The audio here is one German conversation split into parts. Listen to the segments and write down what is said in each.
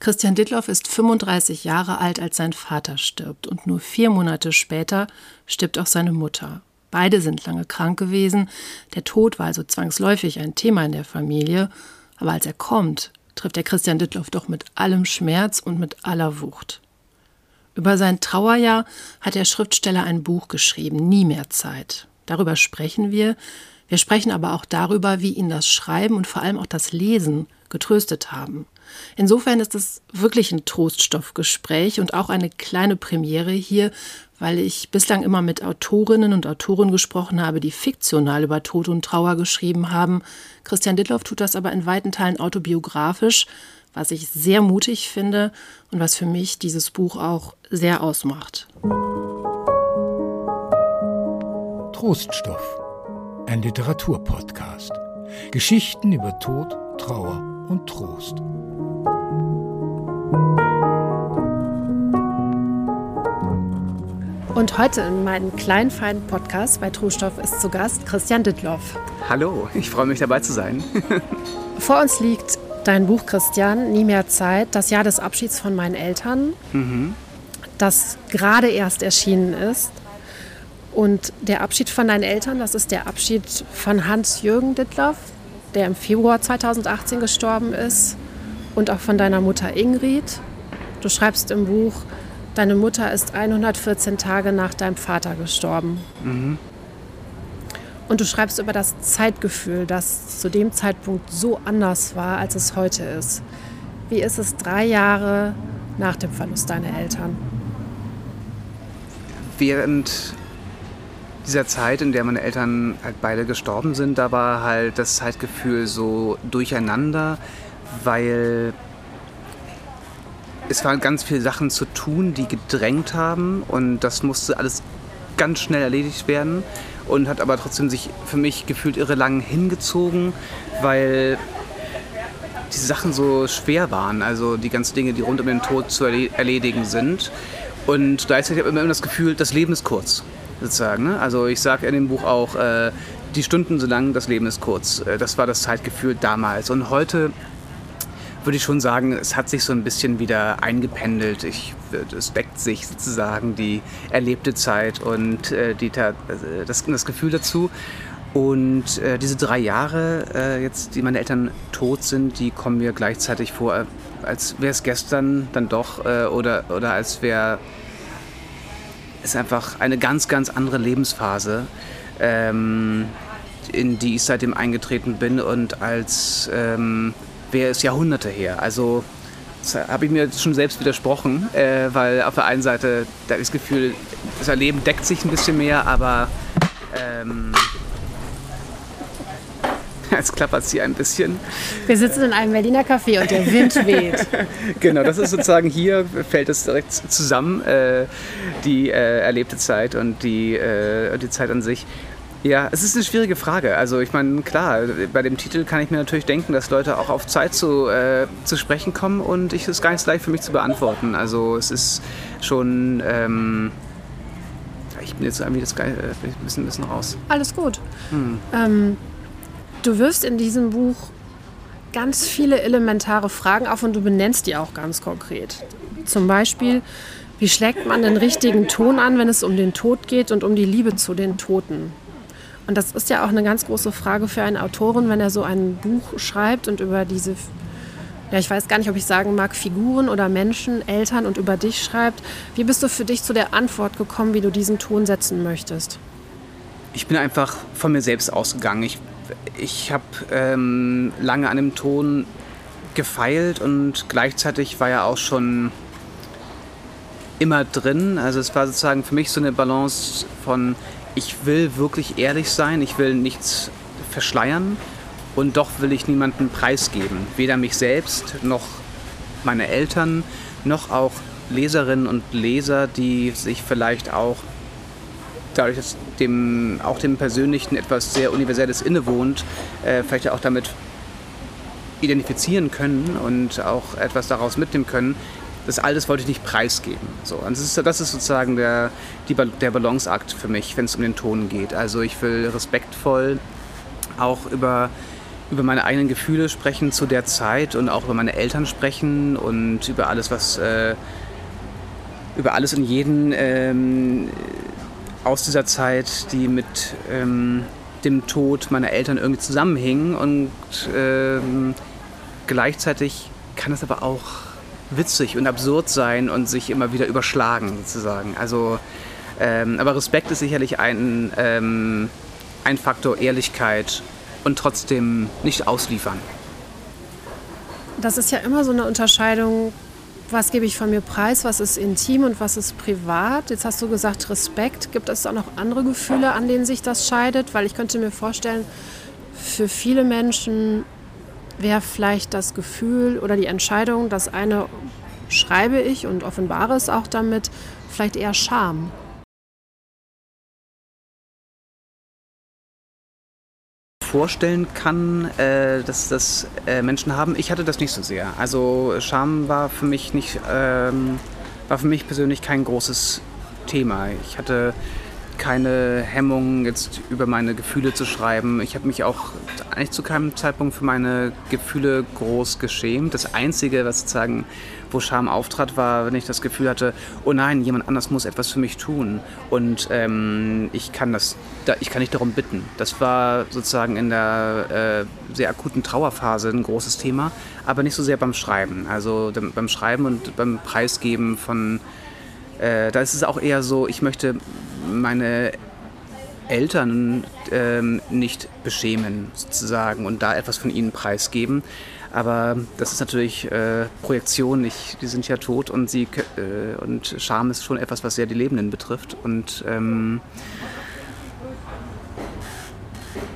Christian Dittloff ist 35 Jahre alt, als sein Vater stirbt. Und nur vier Monate später stirbt auch seine Mutter. Beide sind lange krank gewesen. Der Tod war also zwangsläufig ein Thema in der Familie. Aber als er kommt, trifft der Christian Dittloff doch mit allem Schmerz und mit aller Wucht. Über sein Trauerjahr hat der Schriftsteller ein Buch geschrieben, Nie mehr Zeit. Darüber sprechen wir. Wir sprechen aber auch darüber, wie ihn das Schreiben und vor allem auch das Lesen getröstet haben. Insofern ist es wirklich ein Troststoffgespräch und auch eine kleine Premiere hier, weil ich bislang immer mit Autorinnen und Autoren gesprochen habe, die fiktional über Tod und Trauer geschrieben haben. Christian Dittloff tut das aber in weiten Teilen autobiografisch, was ich sehr mutig finde und was für mich dieses Buch auch sehr ausmacht. Troststoff, ein Literaturpodcast. Geschichten über Tod, Trauer und Trost. Und heute in meinem kleinen, feinen Podcast bei Trustoff ist zu Gast Christian Dittloff. Hallo, ich freue mich dabei zu sein. Vor uns liegt dein Buch, Christian, Nie mehr Zeit, das Jahr des Abschieds von meinen Eltern, mhm. das gerade erst erschienen ist. Und der Abschied von deinen Eltern, das ist der Abschied von Hans-Jürgen Dittloff, der im Februar 2018 gestorben ist, und auch von deiner Mutter Ingrid. Du schreibst im Buch, Deine Mutter ist 114 Tage nach deinem Vater gestorben. Mhm. Und du schreibst über das Zeitgefühl, das zu dem Zeitpunkt so anders war, als es heute ist. Wie ist es drei Jahre nach dem Verlust deiner Eltern? Während dieser Zeit, in der meine Eltern halt beide gestorben sind, da war halt das Zeitgefühl so durcheinander, weil es waren ganz viele Sachen zu tun, die gedrängt haben und das musste alles ganz schnell erledigt werden und hat aber trotzdem sich für mich gefühlt irre lang hingezogen, weil die Sachen so schwer waren, also die ganzen Dinge, die rund um den Tod zu erledigen sind. Und gleichzeitig habe ich immer das Gefühl, das Leben ist kurz, sozusagen. Ne? Also ich sage in dem Buch auch, äh, die Stunden so lang, das Leben ist kurz. Äh, das war das Zeitgefühl damals. Und heute würde ich schon sagen, es hat sich so ein bisschen wieder eingependelt. Ich, es deckt sich sozusagen die erlebte Zeit und äh, die, äh, das, das Gefühl dazu. Und äh, diese drei Jahre, äh, jetzt, die meine Eltern tot sind, die kommen mir gleichzeitig vor, äh, als wäre es gestern dann doch äh, oder, oder als wäre es einfach eine ganz, ganz andere Lebensphase, ähm, in die ich seitdem eingetreten bin und als ähm, wäre es Jahrhunderte her. Also habe ich mir schon selbst widersprochen, äh, weil auf der einen Seite da das Gefühl, das Erleben deckt sich ein bisschen mehr, aber ähm, Jetzt klappert es hier ein bisschen. Wir sitzen in einem Berliner Café und der Wind weht. genau, das ist sozusagen hier, fällt es direkt zusammen, äh, die äh, erlebte Zeit und die, äh, die Zeit an sich. Ja, es ist eine schwierige Frage. Also ich meine, klar, bei dem Titel kann ich mir natürlich denken, dass Leute auch auf Zeit zu, äh, zu sprechen kommen und ich ist gar nicht so leicht für mich zu beantworten. Also es ist schon... Ähm, ich bin jetzt irgendwie das Geil, äh, ein bisschen, ein bisschen raus. Alles gut. Hm. Ähm, du wirst in diesem Buch ganz viele elementare Fragen auf und du benennst die auch ganz konkret. Zum Beispiel, wie schlägt man den richtigen Ton an, wenn es um den Tod geht und um die Liebe zu den Toten? Und das ist ja auch eine ganz große Frage für einen Autoren, wenn er so ein Buch schreibt und über diese, ja, ich weiß gar nicht, ob ich sagen mag, Figuren oder Menschen, Eltern und über dich schreibt. Wie bist du für dich zu der Antwort gekommen, wie du diesen Ton setzen möchtest? Ich bin einfach von mir selbst ausgegangen. Ich, ich habe ähm, lange an dem Ton gefeilt und gleichzeitig war er auch schon immer drin. Also es war sozusagen für mich so eine Balance von ich will wirklich ehrlich sein, ich will nichts verschleiern und doch will ich niemanden preisgeben. Weder mich selbst noch meine Eltern noch auch Leserinnen und Leser, die sich vielleicht auch dadurch, dass dem, auch dem Persönlichen etwas sehr Universelles innewohnt, äh, vielleicht auch damit identifizieren können und auch etwas daraus mitnehmen können, das alles wollte ich nicht preisgeben. So, und das, ist, das ist sozusagen der, die, der Balanceakt für mich, wenn es um den Ton geht. Also ich will respektvoll auch über über meine eigenen Gefühle sprechen zu der Zeit und auch über meine Eltern sprechen und über alles, was äh, über alles und jeden ähm, aus dieser Zeit, die mit ähm, dem Tod meiner Eltern irgendwie zusammenhingen und ähm, gleichzeitig kann es aber auch witzig und absurd sein und sich immer wieder überschlagen sozusagen. Also, ähm, aber Respekt ist sicherlich ein, ähm, ein Faktor Ehrlichkeit und trotzdem nicht ausliefern. Das ist ja immer so eine Unterscheidung, was gebe ich von mir preis, was ist intim und was ist privat. Jetzt hast du gesagt Respekt. Gibt es auch noch andere Gefühle, an denen sich das scheidet? Weil ich könnte mir vorstellen, für viele Menschen wäre vielleicht das Gefühl oder die Entscheidung, das eine schreibe ich und offenbare es auch damit, vielleicht eher Scham. vorstellen kann, äh, dass das äh, Menschen haben. Ich hatte das nicht so sehr. Also Scham war für mich nicht, ähm, war für mich persönlich kein großes Thema. Ich hatte keine Hemmung, jetzt über meine Gefühle zu schreiben. Ich habe mich auch eigentlich zu keinem Zeitpunkt für meine Gefühle groß geschämt. Das Einzige, was sozusagen, wo Scham auftrat, war, wenn ich das Gefühl hatte, oh nein, jemand anders muss etwas für mich tun und ähm, ich kann das, ich kann nicht darum bitten. Das war sozusagen in der äh, sehr akuten Trauerphase ein großes Thema, aber nicht so sehr beim Schreiben. Also beim Schreiben und beim Preisgeben von äh, da ist es auch eher so, ich möchte meine Eltern ähm, nicht beschämen sozusagen und da etwas von ihnen preisgeben. Aber das ist natürlich äh, Projektion. Ich, die sind ja tot und, sie, äh, und Scham ist schon etwas, was sehr die Lebenden betrifft. Und ähm,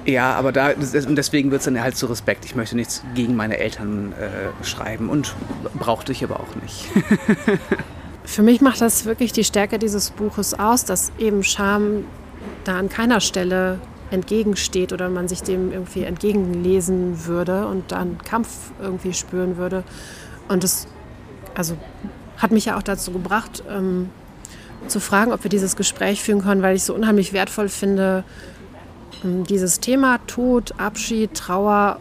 ja, aber da, deswegen wird es dann halt so Respekt. Ich möchte nichts gegen meine Eltern äh, schreiben und brauchte ich aber auch nicht. Für mich macht das wirklich die Stärke dieses Buches aus, dass eben Scham da an keiner Stelle entgegensteht oder man sich dem irgendwie entgegenlesen würde und dann Kampf irgendwie spüren würde. Und das also, hat mich ja auch dazu gebracht, ähm, zu fragen, ob wir dieses Gespräch führen können, weil ich so unheimlich wertvoll finde, ähm, dieses Thema Tod, Abschied, Trauer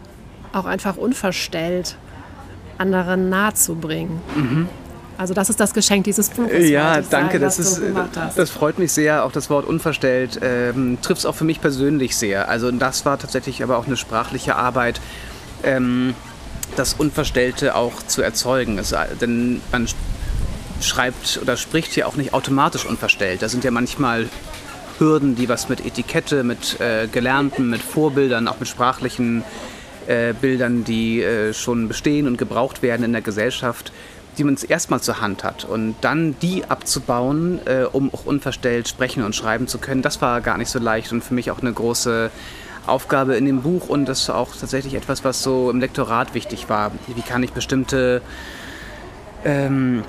auch einfach unverstellt anderen nahezubringen. Mhm. Also das ist das Geschenk dieses Buches. Ja, danke. Sagen, das, ist, das freut mich sehr. Auch das Wort unverstellt ähm, trifft es auch für mich persönlich sehr. Also das war tatsächlich aber auch eine sprachliche Arbeit, ähm, das Unverstellte auch zu erzeugen. Es, denn man schreibt oder spricht ja auch nicht automatisch unverstellt. Da sind ja manchmal Hürden, die was mit Etikette, mit äh, Gelernten, mit Vorbildern, auch mit sprachlichen äh, Bildern, die äh, schon bestehen und gebraucht werden in der Gesellschaft, die man erstmal zur Hand hat und dann die abzubauen, äh, um auch unverstellt sprechen und schreiben zu können, das war gar nicht so leicht und für mich auch eine große Aufgabe in dem Buch und das war auch tatsächlich etwas, was so im Lektorat wichtig war. Wie kann ich bestimmte ähm,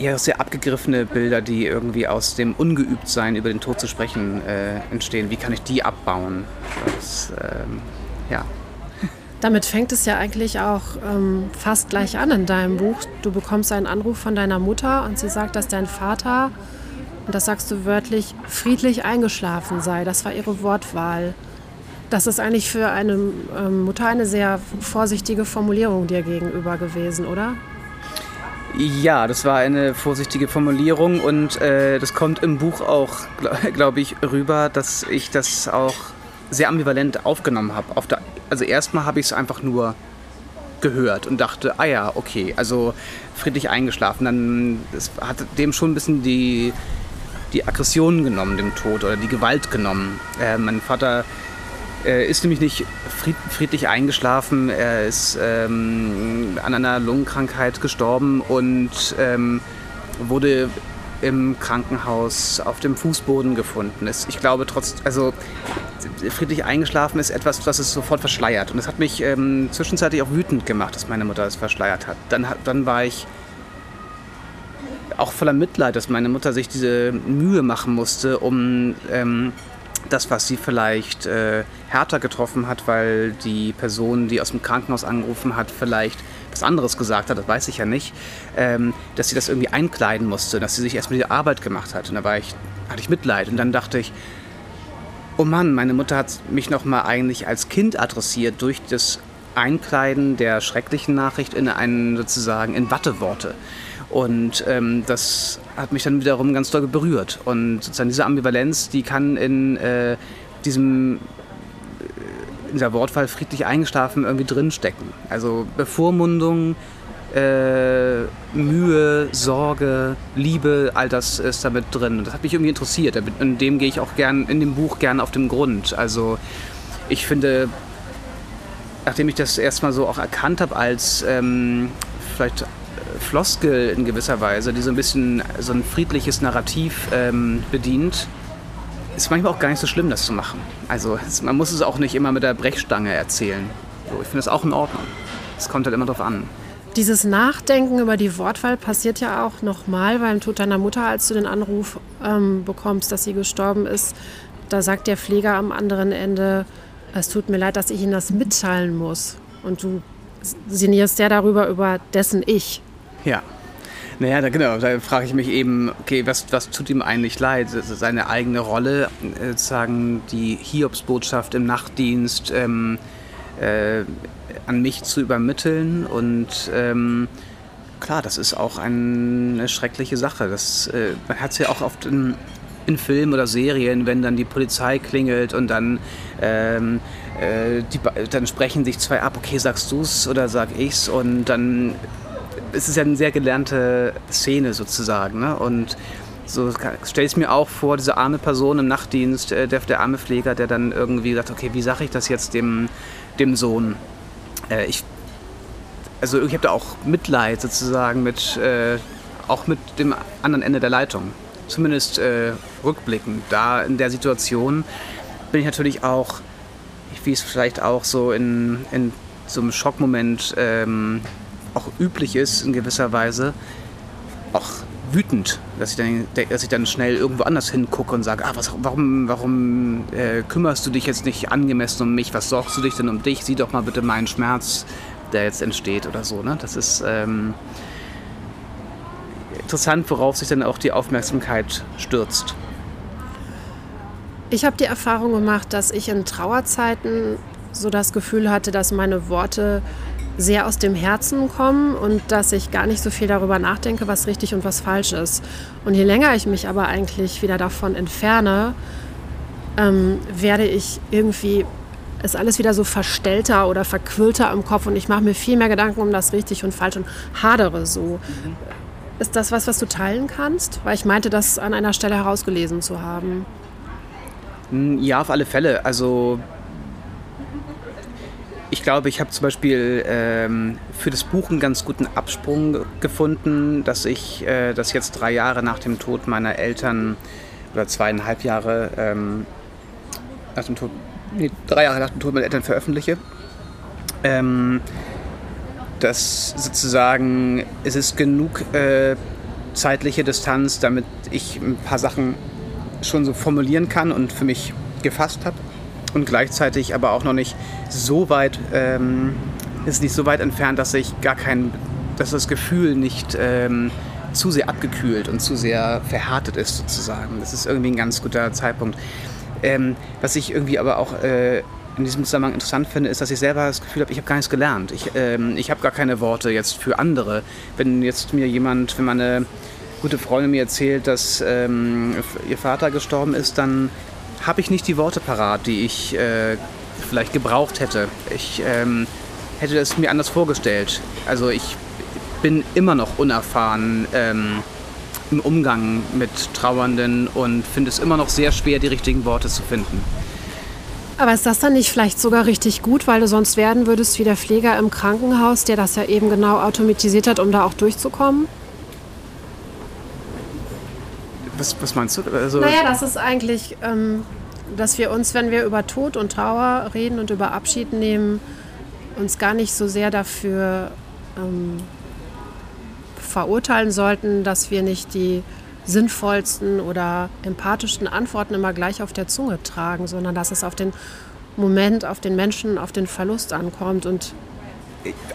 ja, sehr abgegriffene Bilder, die irgendwie aus dem Ungeübtsein über den Tod zu sprechen äh, entstehen, wie kann ich die abbauen? Das, ähm, ja. Damit fängt es ja eigentlich auch ähm, fast gleich an in deinem Buch. Du bekommst einen Anruf von deiner Mutter und sie sagt, dass dein Vater, und das sagst du wörtlich, friedlich eingeschlafen sei. Das war ihre Wortwahl. Das ist eigentlich für eine ähm, Mutter eine sehr vorsichtige Formulierung dir gegenüber gewesen, oder? Ja, das war eine vorsichtige Formulierung und äh, das kommt im Buch auch, glaube glaub ich, rüber, dass ich das auch sehr ambivalent aufgenommen habe. Auf der also erstmal habe ich es einfach nur gehört und dachte, ah ja, okay, also friedlich eingeschlafen. Dann hat dem schon ein bisschen die, die Aggression genommen, dem Tod oder die Gewalt genommen. Äh, mein Vater äh, ist nämlich nicht fried, friedlich eingeschlafen, er ist ähm, an einer Lungenkrankheit gestorben und ähm, wurde im Krankenhaus auf dem Fußboden gefunden ist. Ich glaube trotz, also friedlich eingeschlafen ist etwas, was es sofort verschleiert. Und das hat mich ähm, zwischenzeitlich auch wütend gemacht, dass meine Mutter es verschleiert hat. Dann, dann war ich auch voller Mitleid, dass meine Mutter sich diese Mühe machen musste, um ähm, das, was sie vielleicht äh, härter getroffen hat, weil die Person, die aus dem Krankenhaus angerufen hat, vielleicht was anderes gesagt hat, das weiß ich ja nicht, ähm, dass sie das irgendwie einkleiden musste, dass sie sich erstmal die Arbeit gemacht hat. Und da war ich, hatte ich Mitleid. Und dann dachte ich, oh Mann, meine Mutter hat mich noch mal eigentlich als Kind adressiert durch das Einkleiden der schrecklichen Nachricht in einen sozusagen in Watteworte. Und ähm, das hat mich dann wiederum ganz doll berührt. Und sozusagen diese Ambivalenz, die kann in äh, diesem in dieser Wortwahl friedlich eingeschlafen irgendwie drinstecken. Also Bevormundung, äh, Mühe, Sorge, Liebe, all das ist damit drin. Und das hat mich irgendwie interessiert. In dem gehe ich auch gern, in dem Buch gern auf den Grund. Also ich finde, nachdem ich das erstmal so auch erkannt habe als ähm, vielleicht Floskel in gewisser Weise, die so ein bisschen so ein friedliches Narrativ ähm, bedient, ist manchmal auch gar nicht so schlimm, das zu machen. Also es, man muss es auch nicht immer mit der Brechstange erzählen. So, ich finde das auch in Ordnung. Es kommt halt immer drauf an. Dieses Nachdenken über die Wortwahl passiert ja auch nochmal beim Tod deiner Mutter, als du den Anruf ähm, bekommst, dass sie gestorben ist. Da sagt der Pfleger am anderen Ende, es tut mir leid, dass ich Ihnen das mitteilen muss. Und du sinnierst ja darüber, über dessen Ich. Ja. Naja, da, genau, da frage ich mich eben, okay, was, was tut ihm eigentlich leid? Seine eigene Rolle, äh, sozusagen die Hiobsbotschaft im Nachtdienst ähm, äh, an mich zu übermitteln und ähm, klar, das ist auch eine schreckliche Sache. Das, äh, man hat es ja auch oft in, in Filmen oder Serien, wenn dann die Polizei klingelt und dann, ähm, äh, die, dann sprechen sich zwei ab, okay, sagst du es oder sag ich's und dann es ist ja eine sehr gelernte Szene sozusagen. Ne? Und so stelle ich mir auch vor, diese arme Person im Nachtdienst, äh, der, der arme Pfleger, der dann irgendwie sagt, okay, wie sage ich das jetzt dem, dem Sohn? Äh, ich, also ich habe da auch Mitleid sozusagen mit, äh, auch mit dem anderen Ende der Leitung. Zumindest äh, rückblickend. Da in der Situation bin ich natürlich auch, wie es vielleicht auch so in, in so einem Schockmoment ähm, auch üblich ist in gewisser Weise, auch wütend, dass ich dann, dass ich dann schnell irgendwo anders hingucke und sage, ah, was, warum, warum äh, kümmerst du dich jetzt nicht angemessen um mich? Was sorgst du dich denn um dich? Sieh doch mal bitte meinen Schmerz, der jetzt entsteht oder so. Ne? Das ist ähm, interessant, worauf sich dann auch die Aufmerksamkeit stürzt. Ich habe die Erfahrung gemacht, dass ich in Trauerzeiten so das Gefühl hatte, dass meine Worte sehr aus dem Herzen kommen und dass ich gar nicht so viel darüber nachdenke, was richtig und was falsch ist. Und je länger ich mich aber eigentlich wieder davon entferne, ähm, werde ich irgendwie, ist alles wieder so verstellter oder verquillter im Kopf und ich mache mir viel mehr Gedanken um das richtig und falsch und hadere so. Mhm. Ist das was, was du teilen kannst? Weil ich meinte, das an einer Stelle herausgelesen zu haben. Hm, ja, auf alle Fälle. Also ich glaube, ich habe zum Beispiel ähm, für das Buch einen ganz guten Absprung gefunden, dass ich äh, das jetzt drei Jahre nach dem Tod meiner Eltern oder zweieinhalb Jahre ähm, nach dem Tod, nee, drei Jahre nach dem Tod meiner Eltern veröffentliche. Ähm, dass sozusagen es ist genug äh, zeitliche Distanz, damit ich ein paar Sachen schon so formulieren kann und für mich gefasst habe und gleichzeitig aber auch noch nicht so weit, ähm, ist nicht so weit entfernt, dass ich gar kein, dass das Gefühl nicht ähm, zu sehr abgekühlt und zu sehr verhärtet ist sozusagen. Das ist irgendwie ein ganz guter Zeitpunkt. Ähm, was ich irgendwie aber auch äh, in diesem Zusammenhang interessant finde, ist, dass ich selber das Gefühl habe, ich habe gar nichts gelernt. Ich, ähm, ich habe gar keine Worte jetzt für andere. Wenn jetzt mir jemand, wenn meine gute Freundin mir erzählt, dass ähm, ihr Vater gestorben ist, dann habe ich nicht die Worte parat, die ich äh, vielleicht gebraucht hätte. Ich ähm, hätte es mir anders vorgestellt. Also ich bin immer noch unerfahren ähm, im Umgang mit Trauernden und finde es immer noch sehr schwer, die richtigen Worte zu finden. Aber ist das dann nicht vielleicht sogar richtig gut, weil du sonst werden würdest wie der Pfleger im Krankenhaus, der das ja eben genau automatisiert hat, um da auch durchzukommen? Was, was meinst du? Also naja, das ist eigentlich, ähm, dass wir uns, wenn wir über Tod und Trauer reden und über Abschied nehmen, uns gar nicht so sehr dafür ähm, verurteilen sollten, dass wir nicht die sinnvollsten oder empathischsten Antworten immer gleich auf der Zunge tragen, sondern dass es auf den Moment, auf den Menschen, auf den Verlust ankommt und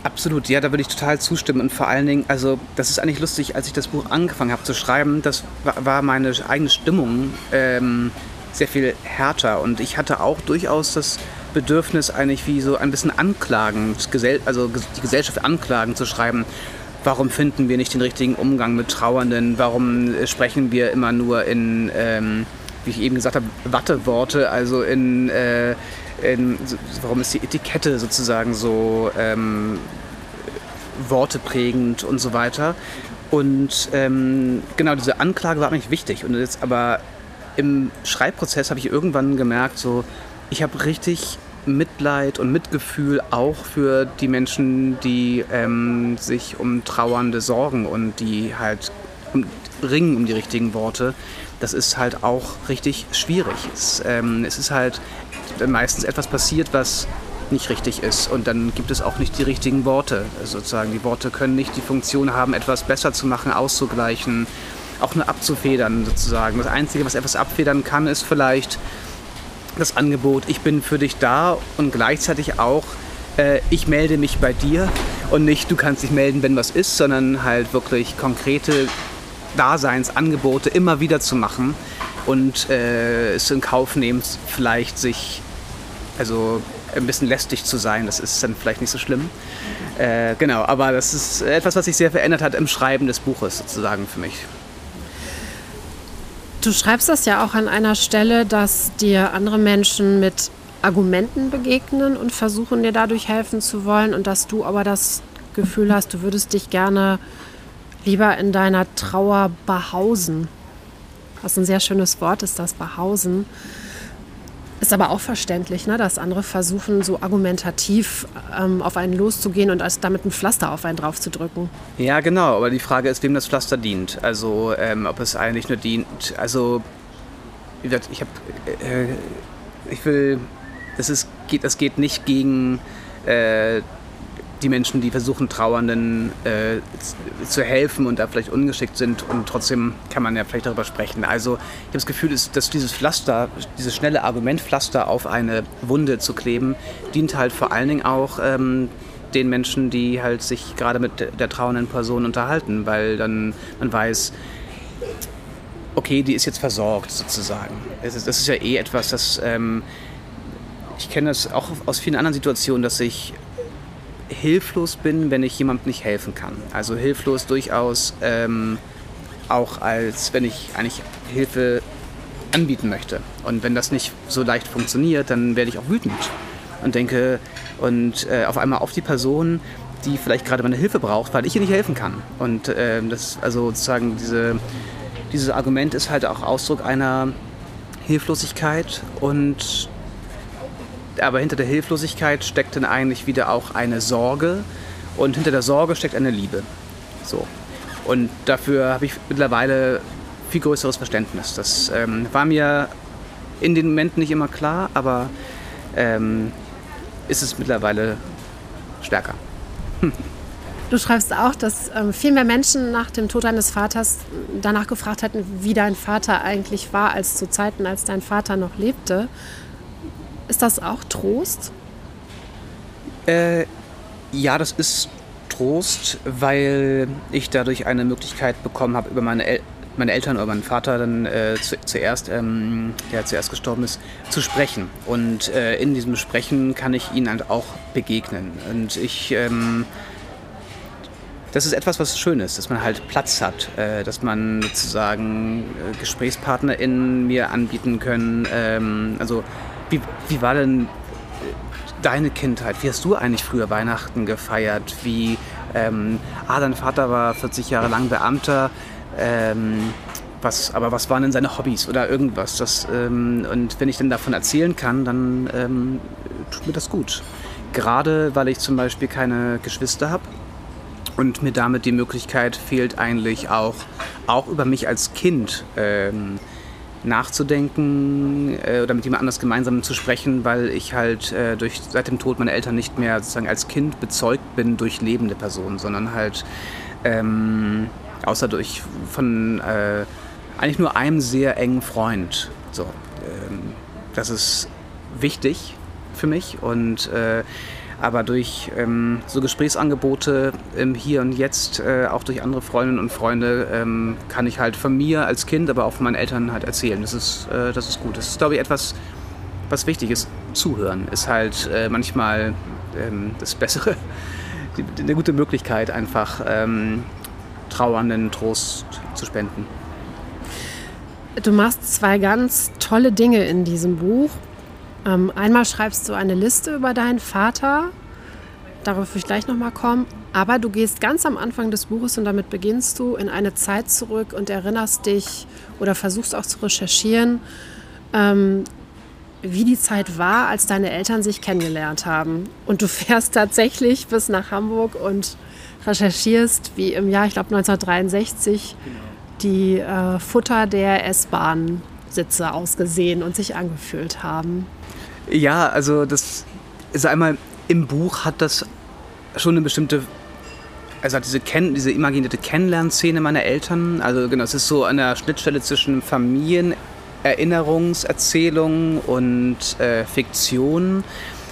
Absolut, ja, da würde ich total zustimmen. Und vor allen Dingen, also das ist eigentlich lustig, als ich das Buch angefangen habe zu schreiben, das war meine eigene Stimmung. Ähm, sehr viel härter. Und ich hatte auch durchaus das Bedürfnis, eigentlich wie so ein bisschen anklagend, also die Gesellschaft anklagend zu schreiben. Warum finden wir nicht den richtigen Umgang mit Trauernden? Warum sprechen wir immer nur in, ähm, wie ich eben gesagt habe, Watteworte, also in, äh, in warum ist die Etikette sozusagen so ähm, worteprägend und so weiter? Und ähm, genau, diese Anklage war eigentlich wichtig. Und jetzt aber im Schreibprozess habe ich irgendwann gemerkt, so, ich habe richtig Mitleid und Mitgefühl auch für die Menschen, die ähm, sich um Trauernde sorgen und die halt um, ringen um die richtigen Worte. Das ist halt auch richtig schwierig. Es, ähm, es ist halt meistens etwas passiert, was nicht richtig ist. Und dann gibt es auch nicht die richtigen Worte. Sozusagen, die Worte können nicht die Funktion haben, etwas besser zu machen, auszugleichen, auch nur abzufedern sozusagen. Das Einzige, was etwas abfedern kann, ist vielleicht das Angebot, ich bin für dich da und gleichzeitig auch, äh, ich melde mich bei dir und nicht, du kannst dich melden, wenn was ist, sondern halt wirklich konkrete Daseinsangebote immer wieder zu machen und äh, es in Kauf nehmen, vielleicht sich, also ein bisschen lästig zu sein. Das ist dann vielleicht nicht so schlimm. Äh, genau, aber das ist etwas, was sich sehr verändert hat im Schreiben des Buches sozusagen für mich. Du schreibst das ja auch an einer Stelle, dass dir andere Menschen mit Argumenten begegnen und versuchen dir dadurch helfen zu wollen und dass du aber das Gefühl hast, du würdest dich gerne lieber in deiner Trauer behausen. Was ein sehr schönes Wort ist, das Behausen. Ist aber auch verständlich, ne, dass andere versuchen, so argumentativ ähm, auf einen loszugehen und als damit ein Pflaster auf einen draufzudrücken. Ja, genau, aber die Frage ist, wem das Pflaster dient. Also, ähm, ob es eigentlich nur dient. Also, ich habe. Äh, ich will. Ist, geht, es geht nicht gegen. Äh, die Menschen, die versuchen, Trauernden äh, zu helfen und da vielleicht ungeschickt sind und trotzdem kann man ja vielleicht darüber sprechen. Also ich habe das Gefühl, dass dieses Pflaster, dieses schnelle Argumentpflaster auf eine Wunde zu kleben, dient halt vor allen Dingen auch ähm, den Menschen, die halt sich gerade mit der trauernden Person unterhalten, weil dann man weiß, okay, die ist jetzt versorgt sozusagen. Das ist, das ist ja eh etwas, das ähm, ich kenne das auch aus vielen anderen Situationen, dass sich hilflos bin, wenn ich jemandem nicht helfen kann. Also hilflos durchaus ähm, auch als wenn ich eigentlich Hilfe anbieten möchte. Und wenn das nicht so leicht funktioniert, dann werde ich auch wütend und denke und äh, auf einmal auf die Person, die vielleicht gerade meine Hilfe braucht, weil ich ihr nicht helfen kann. Und äh, das also sozusagen diese, dieses Argument ist halt auch Ausdruck einer Hilflosigkeit und aber hinter der Hilflosigkeit steckt dann eigentlich wieder auch eine Sorge und hinter der Sorge steckt eine Liebe. So. Und dafür habe ich mittlerweile viel größeres Verständnis. Das ähm, war mir in den Momenten nicht immer klar, aber ähm, ist es mittlerweile stärker. Du schreibst auch, dass ähm, viel mehr Menschen nach dem Tod deines Vaters danach gefragt hatten, wie dein Vater eigentlich war, als zu Zeiten, als dein Vater noch lebte. Ist das auch Trost? Äh, ja, das ist Trost, weil ich dadurch eine Möglichkeit bekommen habe, über meine, El meine Eltern oder meinen Vater dann äh, zu, zuerst, ähm, der zuerst gestorben ist, zu sprechen. Und äh, in diesem Sprechen kann ich ihnen halt auch begegnen. Und ich, ähm, das ist etwas, was schön ist, dass man halt Platz hat, äh, dass man sozusagen äh, GesprächspartnerInnen mir anbieten können. Ähm, also wie, wie war denn äh, deine Kindheit? Wie hast du eigentlich früher Weihnachten gefeiert? Wie, ähm, ah, dein Vater war 40 Jahre lang Beamter. Ähm, was, aber was waren denn seine Hobbys oder irgendwas? Das, ähm, und wenn ich dann davon erzählen kann, dann ähm, tut mir das gut. Gerade weil ich zum Beispiel keine Geschwister habe und mir damit die Möglichkeit fehlt, eigentlich auch, auch über mich als Kind ähm, nachzudenken äh, oder mit jemand anders gemeinsam zu sprechen, weil ich halt äh, durch, seit dem Tod meiner Eltern nicht mehr sozusagen als Kind bezeugt bin durch lebende Personen, sondern halt ähm, außer durch von äh, eigentlich nur einem sehr engen Freund. So, ähm, das ist wichtig für mich und äh, Aber durch ähm, so Gesprächsangebote im Hier und Jetzt, äh, auch durch andere Freundinnen und Freunde, ähm, kann ich halt von mir als Kind, aber auch von meinen Eltern halt erzählen. Das ist, äh, das ist gut. Das ist, glaube ich, etwas, was wichtig ist. Zuhören ist halt äh, manchmal ähm, das Bessere, eine gute Möglichkeit, einfach ähm, Trauernden Trost zu spenden. Du machst zwei ganz tolle Dinge in diesem Buch. Ähm, einmal schreibst du eine Liste über deinen Vater, darauf will ich gleich nochmal kommen, aber du gehst ganz am Anfang des Buches und damit beginnst du in eine Zeit zurück und erinnerst dich oder versuchst auch zu recherchieren, ähm, wie die Zeit war, als deine Eltern sich kennengelernt haben. Und du fährst tatsächlich bis nach Hamburg und recherchierst, wie im Jahr, ich glaube 1963, genau. die äh, Futter der S-Bahn-Sitze ausgesehen und sich angefühlt haben. Ja, also das ist einmal im Buch hat das schon eine bestimmte also diese, Ken diese imaginierte Kennenlernszene meiner Eltern. Also genau, es ist so an der Schnittstelle zwischen Familienerinnerungserzählung und äh, Fiktion.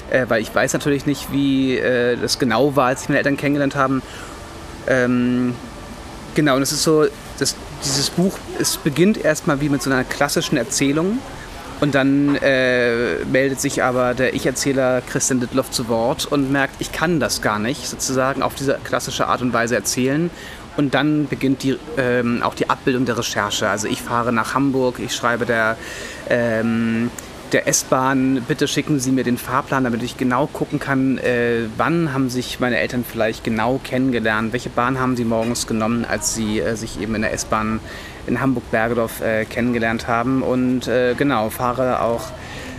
Äh, weil ich weiß natürlich nicht, wie äh, das genau war, als ich meine Eltern kennengelernt haben. Ähm, genau, und es ist so, dass dieses Buch, es beginnt erstmal wie mit so einer klassischen Erzählung und dann äh, meldet sich aber der Ich-Erzähler Christian Dittloff zu Wort und merkt, ich kann das gar nicht sozusagen auf diese klassische Art und Weise erzählen. Und dann beginnt die, ähm, auch die Abbildung der Recherche. Also ich fahre nach Hamburg, ich schreibe der, ähm, der S-Bahn, bitte schicken Sie mir den Fahrplan, damit ich genau gucken kann, äh, wann haben sich meine Eltern vielleicht genau kennengelernt, welche Bahn haben sie morgens genommen, als sie äh, sich eben in der S-Bahn in Hamburg-Bergedorf äh, kennengelernt haben. Und äh, genau, fahre auch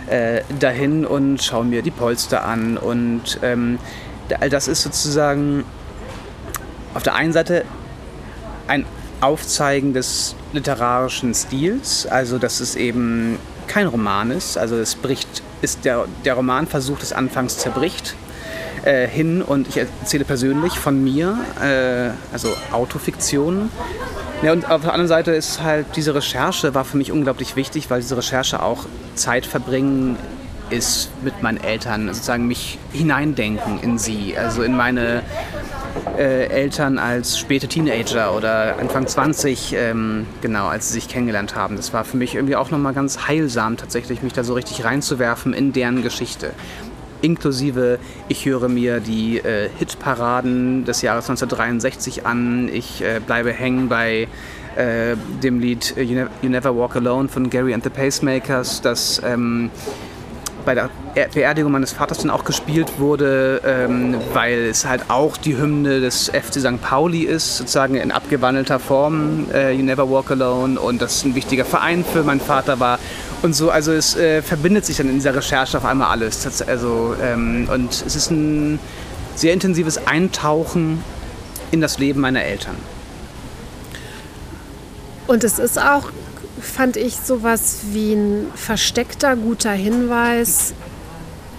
äh, dahin und schaue mir die Polster an. Und ähm, all das ist sozusagen auf der einen Seite ein Aufzeigen des literarischen Stils, also dass es eben kein Roman ist, also es bricht, ist der, der Roman versucht es anfangs zerbricht äh, hin und ich erzähle persönlich von mir, äh, also Autofiktion. Ja, und auf der anderen Seite ist halt diese Recherche war für mich unglaublich wichtig, weil diese Recherche auch Zeit verbringen ist mit meinen Eltern, sozusagen mich hineindenken in sie, also in meine äh, Eltern als späte Teenager oder Anfang 20, ähm, genau, als sie sich kennengelernt haben. Das war für mich irgendwie auch nochmal ganz heilsam, tatsächlich mich da so richtig reinzuwerfen in deren Geschichte inklusive ich höre mir die äh, Hitparaden des Jahres 1963 an, ich äh, bleibe hängen bei äh, dem Lied you, ne you, Never Walk Alone von Gary and the Pacemakers, das ähm, bei der Beerdigung meines Vaters dann auch gespielt wurde, ähm, weil es halt auch die Hymne des FC St. Pauli ist, sozusagen in abgewandelter Form, äh, You Never Walk Alone und das ein wichtiger Verein für meinen Vater war und so. Also es äh, verbindet sich dann in dieser Recherche auf einmal alles. Also, ähm, und es ist ein sehr intensives Eintauchen in das Leben meiner Eltern. Und es ist auch fand ich sowas wie ein versteckter guter Hinweis.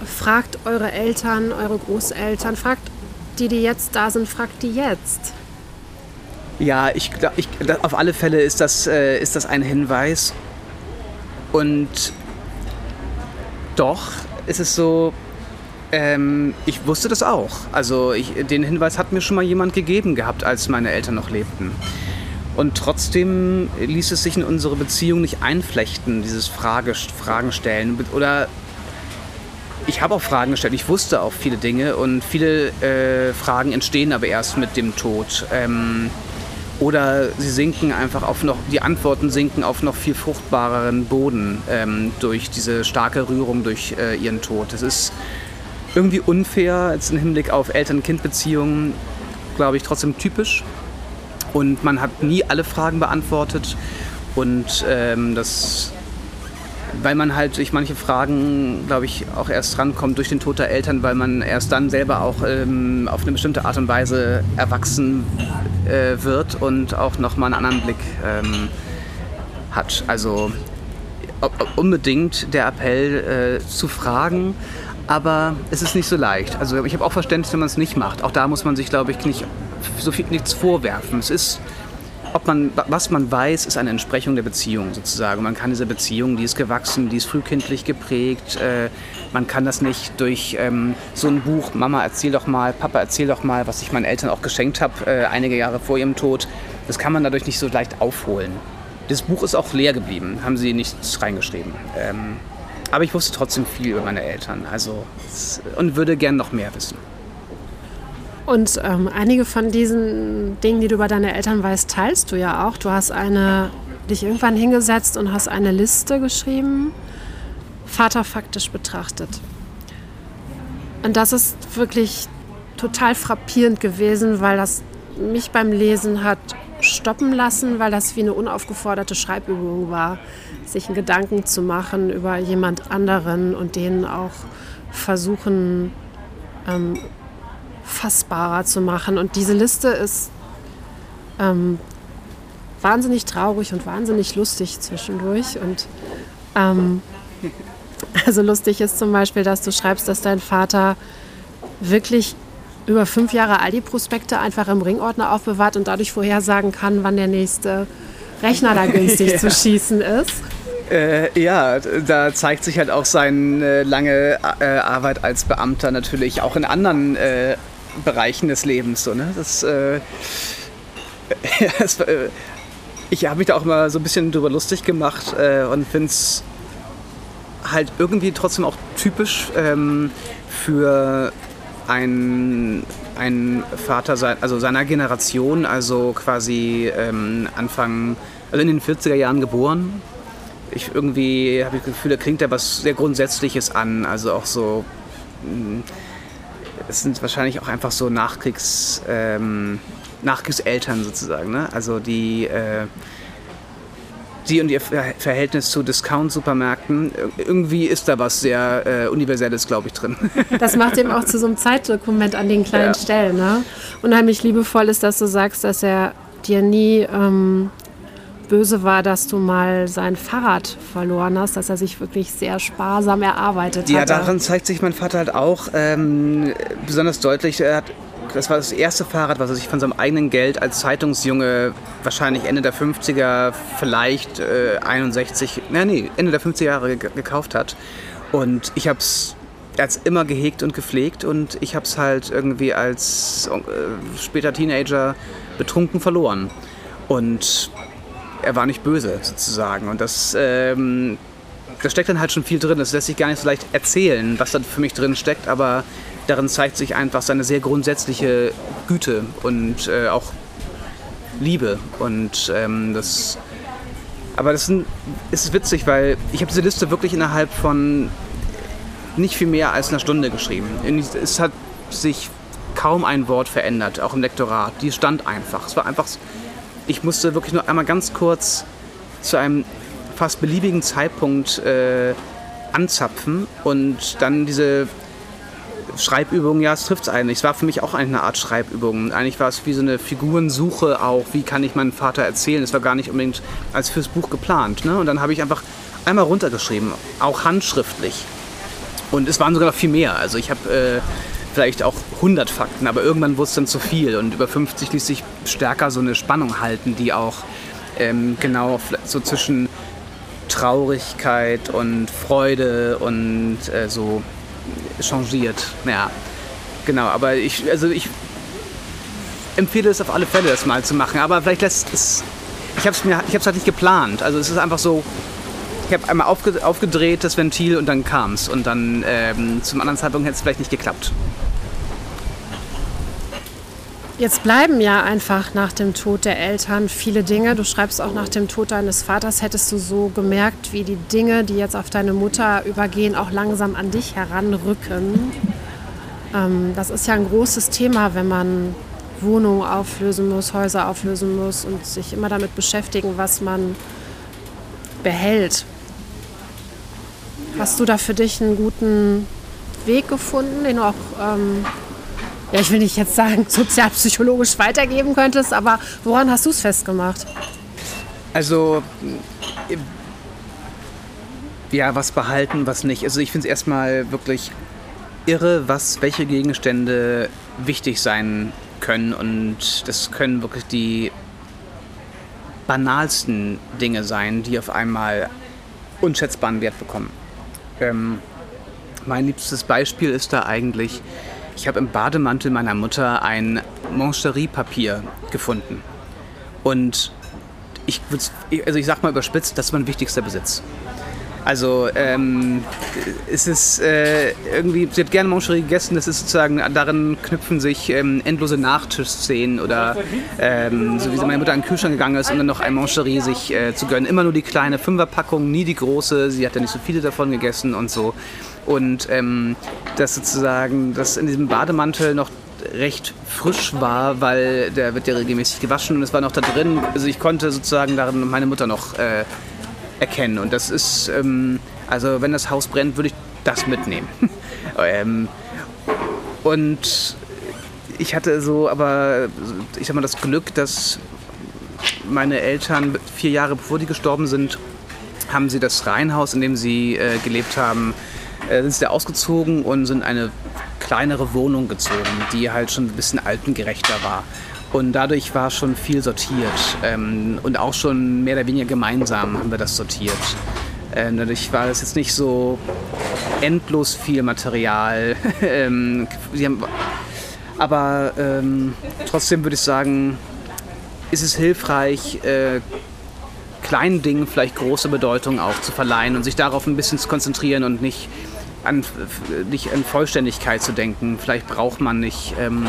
Fragt eure Eltern, eure Großeltern, fragt die, die jetzt da sind, fragt die jetzt. Ja, ich, ich auf alle Fälle ist das, äh, ist das ein Hinweis. Und doch ist es so, ähm, ich wusste das auch. Also ich, den Hinweis hat mir schon mal jemand gegeben gehabt, als meine Eltern noch lebten. Und trotzdem ließ es sich in unsere Beziehung nicht einflechten, dieses Frage, Fragen stellen. Oder ich habe auch Fragen gestellt, ich wusste auch viele Dinge und viele äh, Fragen entstehen aber erst mit dem Tod. Ähm, oder sie sinken einfach auf noch, die Antworten sinken auf noch viel fruchtbareren Boden ähm, durch diese starke Rührung durch äh, ihren Tod. Das ist irgendwie unfair, jetzt im Hinblick auf Eltern-Kind-Beziehungen, glaube ich, trotzdem typisch. Und man hat nie alle Fragen beantwortet. Und ähm, das, weil man halt durch manche Fragen, glaube ich, auch erst rankommt durch den Tod der Eltern, weil man erst dann selber auch ähm, auf eine bestimmte Art und Weise erwachsen äh, wird und auch nochmal einen anderen Blick ähm, hat. Also unbedingt der Appell äh, zu fragen, aber es ist nicht so leicht. Also ich habe auch Verständnis, wenn man es nicht macht. Auch da muss man sich, glaube ich, nicht so viel nichts vorwerfen. Es ist ob man, was man weiß, ist eine Entsprechung der Beziehung sozusagen. Man kann diese Beziehung, die ist gewachsen, die ist frühkindlich geprägt. Äh, man kann das nicht durch ähm, so ein Buch, Mama erzähl doch mal, Papa erzähl doch mal, was ich meinen Eltern auch geschenkt habe, äh, einige Jahre vor ihrem Tod. Das kann man dadurch nicht so leicht aufholen. Das Buch ist auch leer geblieben, haben sie nichts reingeschrieben. Ähm, aber ich wusste trotzdem viel über meine Eltern also, und würde gern noch mehr wissen. Und ähm, einige von diesen Dingen, die du über deine Eltern weißt, teilst du ja auch. Du hast eine, dich irgendwann hingesetzt und hast eine Liste geschrieben, Vater faktisch betrachtet. Und das ist wirklich total frappierend gewesen, weil das mich beim Lesen hat stoppen lassen, weil das wie eine unaufgeforderte Schreibübung war, sich einen Gedanken zu machen über jemand anderen und den auch versuchen ähm, fassbarer zu machen. Und diese Liste ist ähm, wahnsinnig traurig und wahnsinnig lustig zwischendurch. Und ähm, also lustig ist zum Beispiel, dass du schreibst, dass dein Vater wirklich über fünf Jahre Aldi-Prospekte einfach im Ringordner aufbewahrt und dadurch vorhersagen kann, wann der nächste Rechner da günstig ja. zu schießen ist. Äh, ja, da zeigt sich halt auch seine lange äh, Arbeit als Beamter natürlich auch in anderen äh, Bereichen des Lebens. So, ne? das, äh, das, äh, ich habe mich da auch mal so ein bisschen drüber lustig gemacht äh, und finde es halt irgendwie trotzdem auch typisch ähm, für einen, einen Vater also seiner Generation, also quasi ähm, Anfang, also in den 40er Jahren geboren. Ich irgendwie habe ich das Gefühl, da klingt da was sehr Grundsätzliches an, also auch so mh, es sind wahrscheinlich auch einfach so Nachkriegs, ähm, Nachkriegseltern sozusagen. Ne? Also die, äh, die und ihr Verhältnis zu Discount-Supermärkten, irgendwie ist da was sehr äh, Universelles, glaube ich, drin. Das macht eben auch zu so einem Zeitdokument an den kleinen ja. Stellen. Ne? Unheimlich liebevoll ist, dass du sagst, dass er dir nie ähm, böse war, dass du mal sein Fahrrad verloren hast, dass er sich wirklich sehr sparsam erarbeitet hat. Ja, daran zeigt sich mein Vater halt auch ähm, besonders deutlich. Er hat das war das erste Fahrrad, was er sich von seinem eigenen Geld als Zeitungsjunge wahrscheinlich Ende der 50er, vielleicht äh, 61, nee, nee, Ende der 50er Jahre gekauft hat. Und ich habe es er hat es immer gehegt und gepflegt und ich habe es halt irgendwie als äh, später Teenager betrunken verloren. Und er war nicht böse sozusagen. Und das, ähm, da steckt dann halt schon viel drin. Das lässt sich gar nicht so leicht erzählen, was da für mich drin steckt, aber darin zeigt sich einfach seine sehr grundsätzliche Güte und äh, auch Liebe. Und ähm, das. Aber das ist witzig, weil ich habe diese Liste wirklich innerhalb von nicht viel mehr als einer Stunde geschrieben. Es hat sich kaum ein Wort verändert, auch im Lektorat. Die stand einfach. Es war einfach ich musste wirklich nur einmal ganz kurz zu einem fast beliebigen Zeitpunkt äh, anzapfen und dann diese Schreibübung, ja, es trifft es eigentlich. Es war für mich auch eine Art Schreibübung. Eigentlich war es wie so eine Figurensuche auch, wie kann ich meinen Vater erzählen. Es war gar nicht unbedingt als fürs Buch geplant. Ne? Und dann habe ich einfach einmal runtergeschrieben, auch handschriftlich. Und es waren sogar noch viel mehr. Also ich habe äh, vielleicht auch 100 Fakten, aber irgendwann wurde es dann zu viel. Und über 50 ließ sich stärker so eine Spannung halten, die auch ähm, genau so zwischen Traurigkeit und Freude und äh, so changiert. Ja, genau, aber ich, also ich empfehle es auf alle Fälle, das mal zu machen, aber vielleicht lässt es, ich habe es mir, ich habe halt nicht geplant, also es ist einfach so, ich habe einmal aufge, aufgedreht das Ventil und dann kam es und dann ähm, zum anderen Zeitpunkt hätte es vielleicht nicht geklappt. Jetzt bleiben ja einfach nach dem Tod der Eltern viele Dinge. Du schreibst auch nach dem Tod deines Vaters, hättest du so gemerkt, wie die Dinge, die jetzt auf deine Mutter übergehen, auch langsam an dich heranrücken. Ähm, das ist ja ein großes Thema, wenn man Wohnungen auflösen muss, Häuser auflösen muss und sich immer damit beschäftigen, was man behält. Hast du da für dich einen guten Weg gefunden, den du auch ähm, ja, ich will nicht jetzt sagen, sozialpsychologisch weitergeben könntest, aber woran hast du es festgemacht? Also, ja, was behalten, was nicht. Also ich finde es erstmal wirklich irre, was, welche Gegenstände wichtig sein können und das können wirklich die banalsten Dinge sein, die auf einmal unschätzbaren Wert bekommen. Ähm, mein liebstes Beispiel ist da eigentlich, ich habe im Bademantel meiner Mutter ein Moncherie-Papier gefunden. Und ich, also ich sag mal überspitzt, das ist mein wichtigster Besitz. Also ähm, es ist äh, irgendwie, sie hat gerne Mancherie gegessen, das ist sozusagen, darin knüpfen sich ähm, endlose Nachtischszenen oder ähm, so wie meine Mutter an den Kühlschrank gegangen ist, um dann noch ein Mancherie sich äh, zu gönnen. Immer nur die kleine Fünferpackung, nie die große, sie hat ja nicht so viele davon gegessen und so. Und ähm, das sozusagen, das in diesem Bademantel noch recht frisch war, weil der wird ja regelmäßig gewaschen und es war noch da drin. Also ich konnte sozusagen darin meine Mutter noch äh, erkennen. Und das ist, ähm, also wenn das Haus brennt, würde ich das mitnehmen. ähm, und ich hatte so, aber ich sag mal, das Glück, dass meine Eltern vier Jahre bevor die gestorben sind, haben sie das Reihenhaus, in dem sie äh, gelebt haben, äh, sind sie da ausgezogen und sind eine kleinere Wohnung gezogen, die halt schon ein bisschen altengerechter war. Und dadurch war schon viel sortiert ähm, und auch schon mehr oder weniger gemeinsam haben wir das sortiert. Ähm, dadurch war es jetzt nicht so endlos viel Material. ähm, haben, aber ähm, trotzdem würde ich sagen, ist es hilfreich, äh, kleinen Dingen vielleicht große Bedeutung auch zu verleihen und sich darauf ein bisschen zu konzentrieren und nicht an, nicht an Vollständigkeit zu denken. Vielleicht braucht man nicht ähm,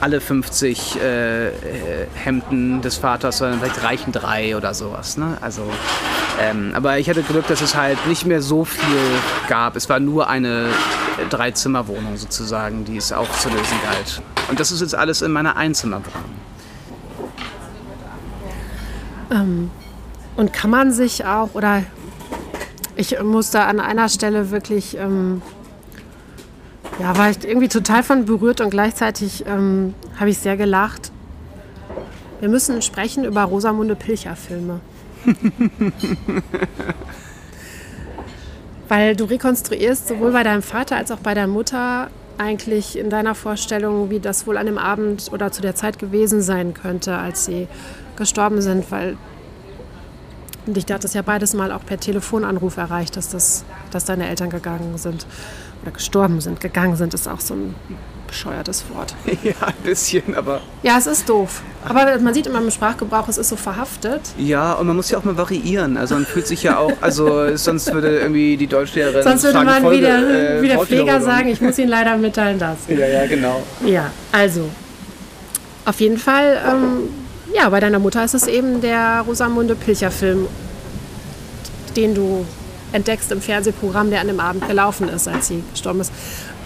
alle 50 äh, Hemden des Vaters, sondern vielleicht reichen drei oder sowas. Ne? Also, ähm, aber ich hatte Glück, dass es halt nicht mehr so viel gab. Es war nur eine Dreizimmerwohnung sozusagen, die es auch zu lösen galt. Und das ist jetzt alles in meiner Einzimmerwohnung. Ähm, und kann man sich auch, oder ich musste an einer Stelle wirklich, ähm, ja, war ich irgendwie total von berührt und gleichzeitig ähm, habe ich sehr gelacht. Wir müssen sprechen über Rosamunde Pilcher-Filme. Weil du rekonstruierst sowohl bei deinem Vater als auch bei deiner Mutter eigentlich in deiner Vorstellung, wie das wohl an dem Abend oder zu der Zeit gewesen sein könnte, als sie gestorben sind, weil und dich hat es ja beides mal auch per Telefonanruf erreicht, dass, das, dass deine Eltern gegangen sind oder gestorben sind. Gegangen sind ist auch so ein bescheuertes Wort. Ja, ein bisschen, aber. Ja, es ist doof. Aber man sieht immer im Sprachgebrauch, es ist so verhaftet. Ja, und man muss ja auch mal variieren. Also man fühlt sich ja auch, also sonst würde irgendwie die Deutschlehrerin. Sonst würde man Folge, wieder, äh, wie der Pfleger sagen, ich muss Ihnen leider mitteilen, das. Ja, ja, genau. Ja, also. Auf jeden Fall ähm, ja, bei deiner Mutter ist es eben der Rosamunde Pilcher-Film, den du entdeckst im Fernsehprogramm, der an dem Abend gelaufen ist, als sie gestorben ist.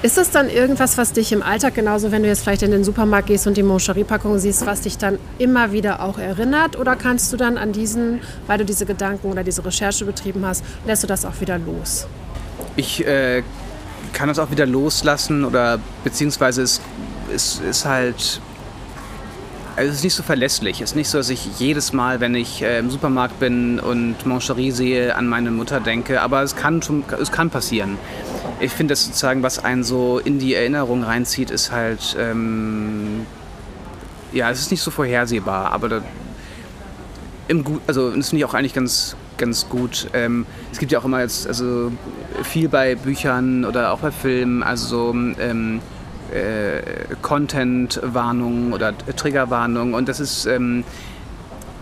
Ist das dann irgendwas, was dich im Alltag, genauso wenn du jetzt vielleicht in den Supermarkt gehst und die Moncherie-Packung siehst, was dich dann immer wieder auch erinnert? Oder kannst du dann an diesen, weil du diese Gedanken oder diese Recherche betrieben hast, lässt du das auch wieder los? Ich äh, kann das auch wieder loslassen oder beziehungsweise es ist, ist halt also es ist nicht so verlässlich. Es ist nicht so, dass ich jedes Mal, wenn ich äh, im Supermarkt bin und Mancherie sehe, an meine Mutter denke. Aber es kann, schon, es kann passieren. Ich finde, das sozusagen, was einen so in die Erinnerung reinzieht, ist halt, ähm, ja, es ist nicht so vorhersehbar. Aber da, im Gut, also das finde ich auch eigentlich ganz, ganz gut. Ähm, es gibt ja auch immer jetzt, also viel bei Büchern oder auch bei Filmen, also so, ähm, äh, Content-Warnungen oder Triggerwarnungen. Und das ist ähm,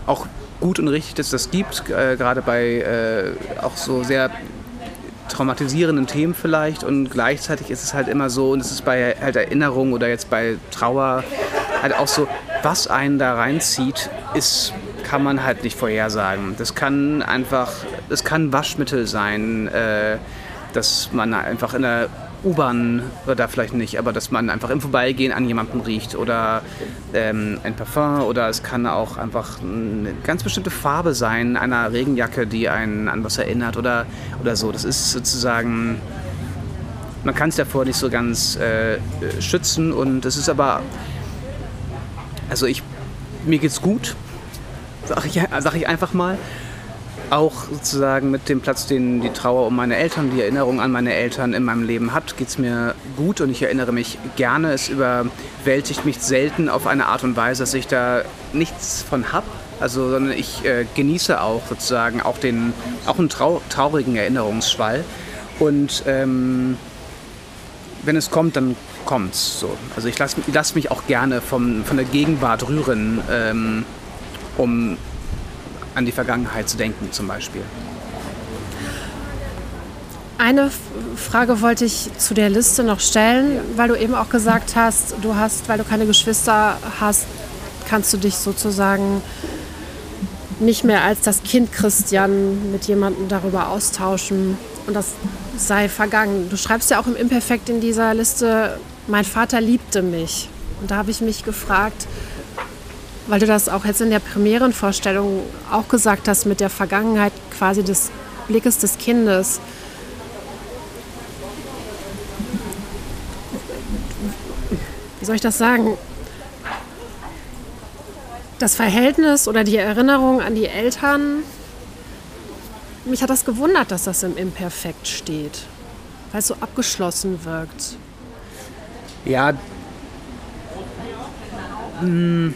auch gut und richtig, dass das gibt, äh, gerade bei äh, auch so sehr traumatisierenden Themen vielleicht. Und gleichzeitig ist es halt immer so, und es ist bei halt Erinnerung oder jetzt bei Trauer halt auch so, was einen da reinzieht, ist kann man halt nicht vorhersagen. Das kann einfach, das kann Waschmittel sein, äh, dass man einfach in der U-Bahn da vielleicht nicht, aber dass man einfach im Vorbeigehen an jemandem riecht oder ähm, ein Parfum oder es kann auch einfach eine ganz bestimmte Farbe sein einer Regenjacke, die einen an was erinnert oder, oder so. Das ist sozusagen, man kann es davor nicht so ganz äh, schützen und es ist aber, also ich, mir geht's gut, sag ich, sag ich einfach mal. Auch sozusagen mit dem Platz, den die Trauer um meine Eltern, die Erinnerung an meine Eltern in meinem Leben hat, geht es mir gut und ich erinnere mich gerne. Es überwältigt mich selten auf eine Art und Weise, dass ich da nichts von habe. Also, sondern ich äh, genieße auch sozusagen auch, den, auch einen trau traurigen Erinnerungsschwall. Und ähm, wenn es kommt, dann kommt es so. Also ich lasse lass mich auch gerne vom, von der Gegenwart rühren, ähm, um an die Vergangenheit zu denken zum Beispiel. Eine Frage wollte ich zu der Liste noch stellen, weil du eben auch gesagt hast, du hast, weil du keine Geschwister hast, kannst du dich sozusagen nicht mehr als das Kind Christian mit jemandem darüber austauschen und das sei vergangen. Du schreibst ja auch im Imperfekt in dieser Liste, mein Vater liebte mich. Und da habe ich mich gefragt, weil du das auch jetzt in der Premierenvorstellung auch gesagt hast, mit der Vergangenheit quasi des Blickes des Kindes. Wie soll ich das sagen? Das Verhältnis oder die Erinnerung an die Eltern, mich hat das gewundert, dass das im Imperfekt steht, weil es so abgeschlossen wirkt. Ja, mh, hm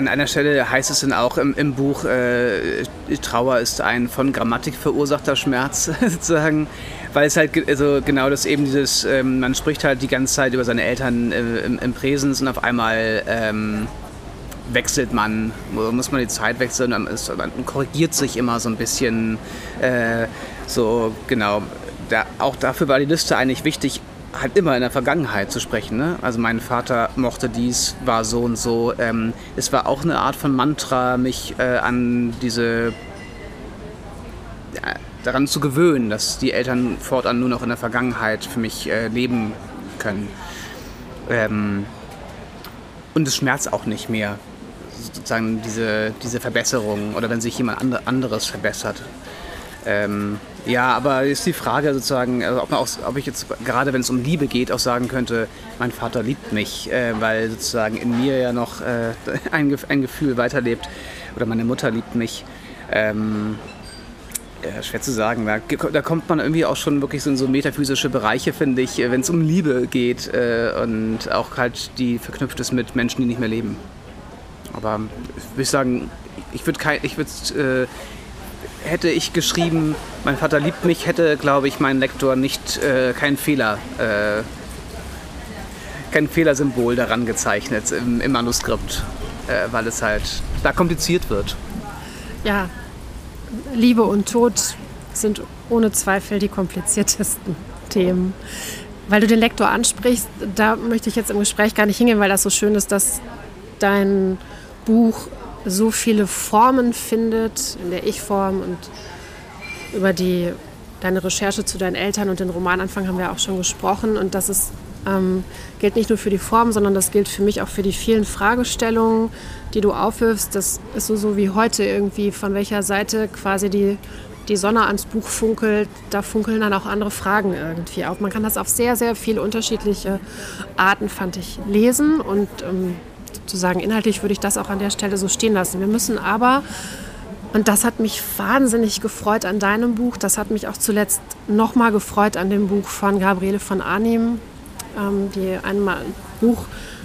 an einer Stelle heißt es dann auch im, im Buch, äh, Trauer ist ein von Grammatik verursachter Schmerz sozusagen, weil es halt also genau das eben dieses, ähm, man spricht halt die ganze Zeit über seine Eltern äh, im, im, Präsens und auf einmal ähm, wechselt man, muss man die Zeit wechseln, und man korrigiert sich immer so ein bisschen, äh, so genau. Da, auch dafür war die Liste eigentlich wichtig, halt immer in der Vergangenheit zu sprechen. Ne? Also mein Vater mochte dies, war so und so. Ähm, es war auch eine Art von Mantra, mich äh, an diese äh, daran zu gewöhnen, dass die Eltern fortan nur noch in der Vergangenheit für mich äh, leben können. Ähm, und es schmerzt auch nicht mehr, sozusagen diese, diese Verbesserung oder wenn sich jemand anderes verbessert. Ähm, ja, aber ist die Frage sozusagen, also ob, auch, ob, ich jetzt gerade wenn es um Liebe geht, auch sagen könnte, mein Vater liebt mich, äh, weil sozusagen in mir ja noch äh, ein, ein, Gefühl weiterlebt oder meine Mutter liebt mich. Ähm, ja, schwer zu sagen. Da, da, kommt man irgendwie auch schon wirklich so in so metaphysische Bereiche, finde ich, wenn es um Liebe geht äh, und auch halt die verknüpft ist mit Menschen, die nicht mehr leben. Aber ich würde sagen, ich würde ich würde hätte ich geschrieben, mein Vater liebt mich, hätte, glaube ich, mein Lektor nicht äh, keinen Fehler, äh, kein Fehlersymbol daran gezeichnet im, im Manuskript, äh, weil es halt da kompliziert wird. Ja, Liebe und Tod sind ohne Zweifel die kompliziertesten Themen. Weil du den Lektor ansprichst, da möchte ich jetzt im Gespräch gar nicht hingehen, weil das so schön ist, dass dein Buch so viele Formen findet, in der Ich-Form und über die deine Recherche zu deinen Eltern und den Romananfang haben wir auch schon gesprochen. Und das ist, ähm, gilt nicht nur für die Form, sondern das gilt für mich auch für die vielen Fragestellungen, die du aufwirfst. Das ist so, so wie heute irgendwie, von welcher Seite quasi die, die Sonne ans Buch funkelt, da funkeln dann auch andere Fragen irgendwie auf. Man kann das auf sehr, sehr viele unterschiedliche Arten, fand ich, lesen. Und ähm, sozusagen inhaltlich würde ich das auch an der Stelle so stehen lassen. Wir müssen aber, und das hat mich wahnsinnig gefreut an deinem Buch, das hat mich auch zuletzt nochmal gefreut an dem Buch von Gabriele von Arnim, ähm, die einmal ein Buch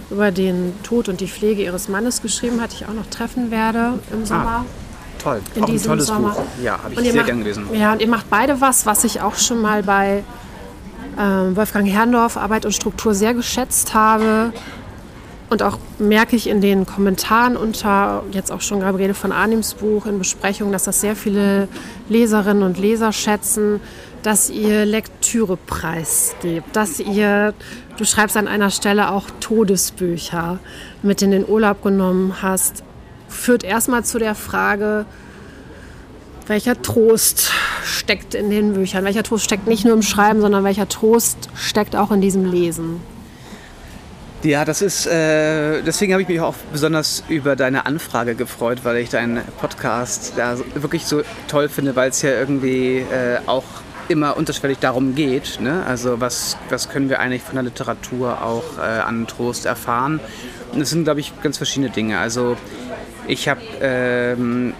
über den Tod und die Pflege ihres Mannes geschrieben hat, ich auch noch treffen werde im ah, Sommer. Ah toll. In auch diesem ein tolles Sommer. Buch. Ja, habe ich sehr macht, gern gelesen. Ja, und ihr macht beide was, was ich auch schon mal bei äh, Wolfgang Herrndorf Arbeit und Struktur sehr geschätzt habe. Und auch merke ich in den Kommentaren unter jetzt auch schon Gabriele von Arnims Buch in Besprechungen, dass das sehr viele Leserinnen und Leser schätzen, dass ihr Lektüre preisgebt, dass ihr, du schreibst an einer Stelle auch Todesbücher mit in den Urlaub genommen hast, führt erstmal zu der Frage, welcher Trost steckt in den Büchern? Welcher Trost steckt nicht nur im Schreiben, sondern welcher Trost steckt auch in diesem Lesen? Ja, das ist, äh, deswegen habe ich mich auch besonders über deine Anfrage gefreut, weil ich deinen Podcast ja, wirklich so toll finde, weil es ja irgendwie äh, auch immer unterschwellig darum geht. Ne? Also was, was können wir eigentlich von der Literatur auch äh, an Trost erfahren? Und es sind, glaube ich, ganz verschiedene Dinge. Also ich habe ähm,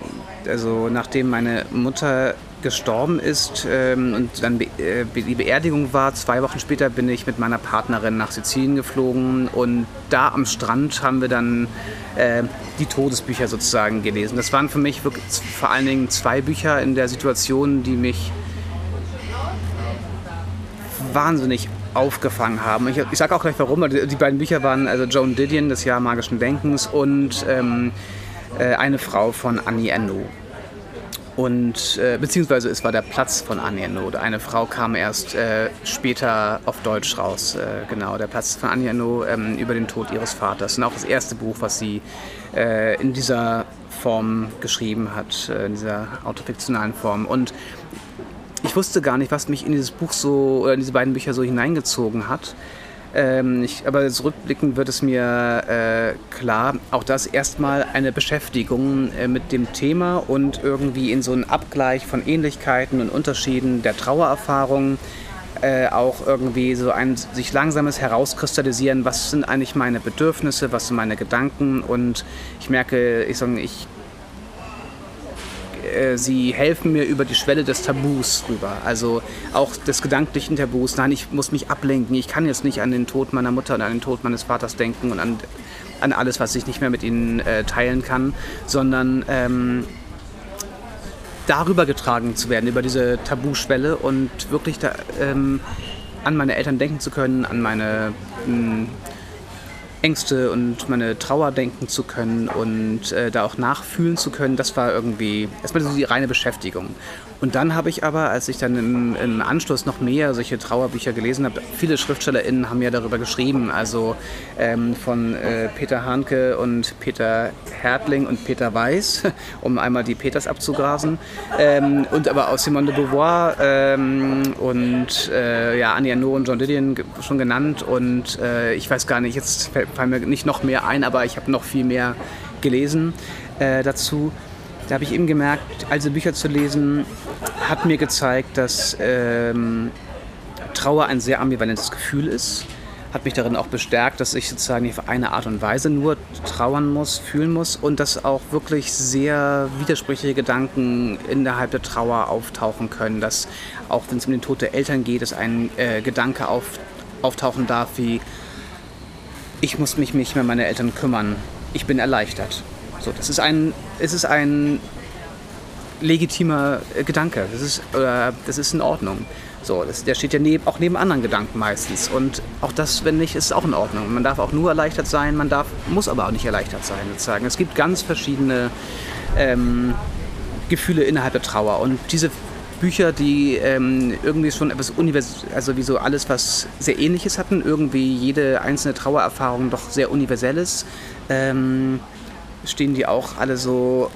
Also nachdem meine Mutter gestorben ist ähm, und dann äh, die Beerdigung war, zwei Wochen später bin ich mit meiner Partnerin nach Sizilien geflogen und da am Strand haben wir dann äh, die Todesbücher sozusagen gelesen. Das waren für mich wirklich vor allen Dingen zwei Bücher in der Situation, die mich wahnsinnig aufgefangen haben. Ich, ich sage auch gleich warum. Die beiden Bücher waren also Joan Didion, das Jahr magischen Denkens und ähm, äh, eine Frau von Annie Endo. Und äh, beziehungsweise es war der Platz von Annie Endo. Eine Frau kam erst äh, später auf Deutsch raus. Äh, genau, der Platz von Annie Endo ähm, über den Tod ihres Vaters. Und auch das erste Buch, was sie äh, in dieser Form geschrieben hat, äh, in dieser autofiktionalen Form. Und ich wusste gar nicht, was mich in dieses Buch so, oder in diese beiden Bücher so hineingezogen hat. Ähm, ich, aber zurückblickend wird es mir äh, klar, auch das erstmal eine Beschäftigung äh, mit dem Thema und irgendwie in so einen Abgleich von Ähnlichkeiten und Unterschieden der Trauererfahrung. Äh, auch irgendwie so ein sich langsames Herauskristallisieren, was sind eigentlich meine Bedürfnisse, was sind meine Gedanken und ich merke, ich, sage, ich äh, sie helfen mir über die Schwelle des Tabus rüber. Also auch des gedanklichen Tabus. Nein, ich muss mich ablenken. Ich kann jetzt nicht an den Tod meiner Mutter und an den Tod meines Vaters denken und an, an alles, was ich nicht mehr mit ihnen äh, teilen kann, sondern ähm, darüber getragen zu werden, über diese Tabuschwelle und wirklich da, ähm, an meine Eltern denken zu können, an meine mh, hm, Ängste und meine Trauer denken zu können und äh, da auch nachfühlen zu können, das war irgendwie erstmal so die reine Beschäftigung. Und dann habe ich aber, als ich dann im, im, Anschluss noch mehr solche Trauerbücher gelesen habe, viele SchriftstellerInnen haben ja darüber geschrieben, also ähm, von äh, Peter Hanke und Peter Hertling und Peter Weiß, um einmal die Peters abzugrasen, ähm, und aber aus Simone de Beauvoir ähm, und äh, ja, Annie Arnaud und John Didion schon genannt. Und äh, ich weiß gar nicht, jetzt fallen mir nicht noch mehr ein, aber ich habe noch viel mehr gelesen äh, dazu. Da habe ich eben gemerkt, also Bücher zu lesen, hat mir gezeigt, dass ähm, Trauer ein sehr ambivalentes Gefühl ist. Hat mich darin auch bestärkt, dass ich sozusagen auf eine Art und Weise nur trauern muss, fühlen muss und dass auch wirklich sehr widersprüchliche Gedanken innerhalb der Trauer auftauchen können. Dass auch wenn es um den Tod der Eltern geht, dass ein äh, Gedanke auf, auftauchen darf wie, ich muss mich nicht mehr um meine Eltern kümmern, ich bin erleichtert. So, das ist ein, es ist ein legitimer äh, Gedanke. Das ist, äh, das ist in Ordnung. So, das, der steht ja neb, auch neben anderen Gedanken meistens. Und auch das, wenn nicht, ist auch in Ordnung. Man darf auch nur erleichtert sein, man darf, muss aber auch nicht erleichtert sein, sozusagen. Es gibt ganz verschiedene ähm, Gefühle innerhalb der Trauer. Und diese Bücher, die ähm, irgendwie schon etwas universell, also wie so alles, was sehr ähnliches hatten, irgendwie jede einzelne Trauererfahrung doch sehr universelles. Ähm, stehen die auch alle so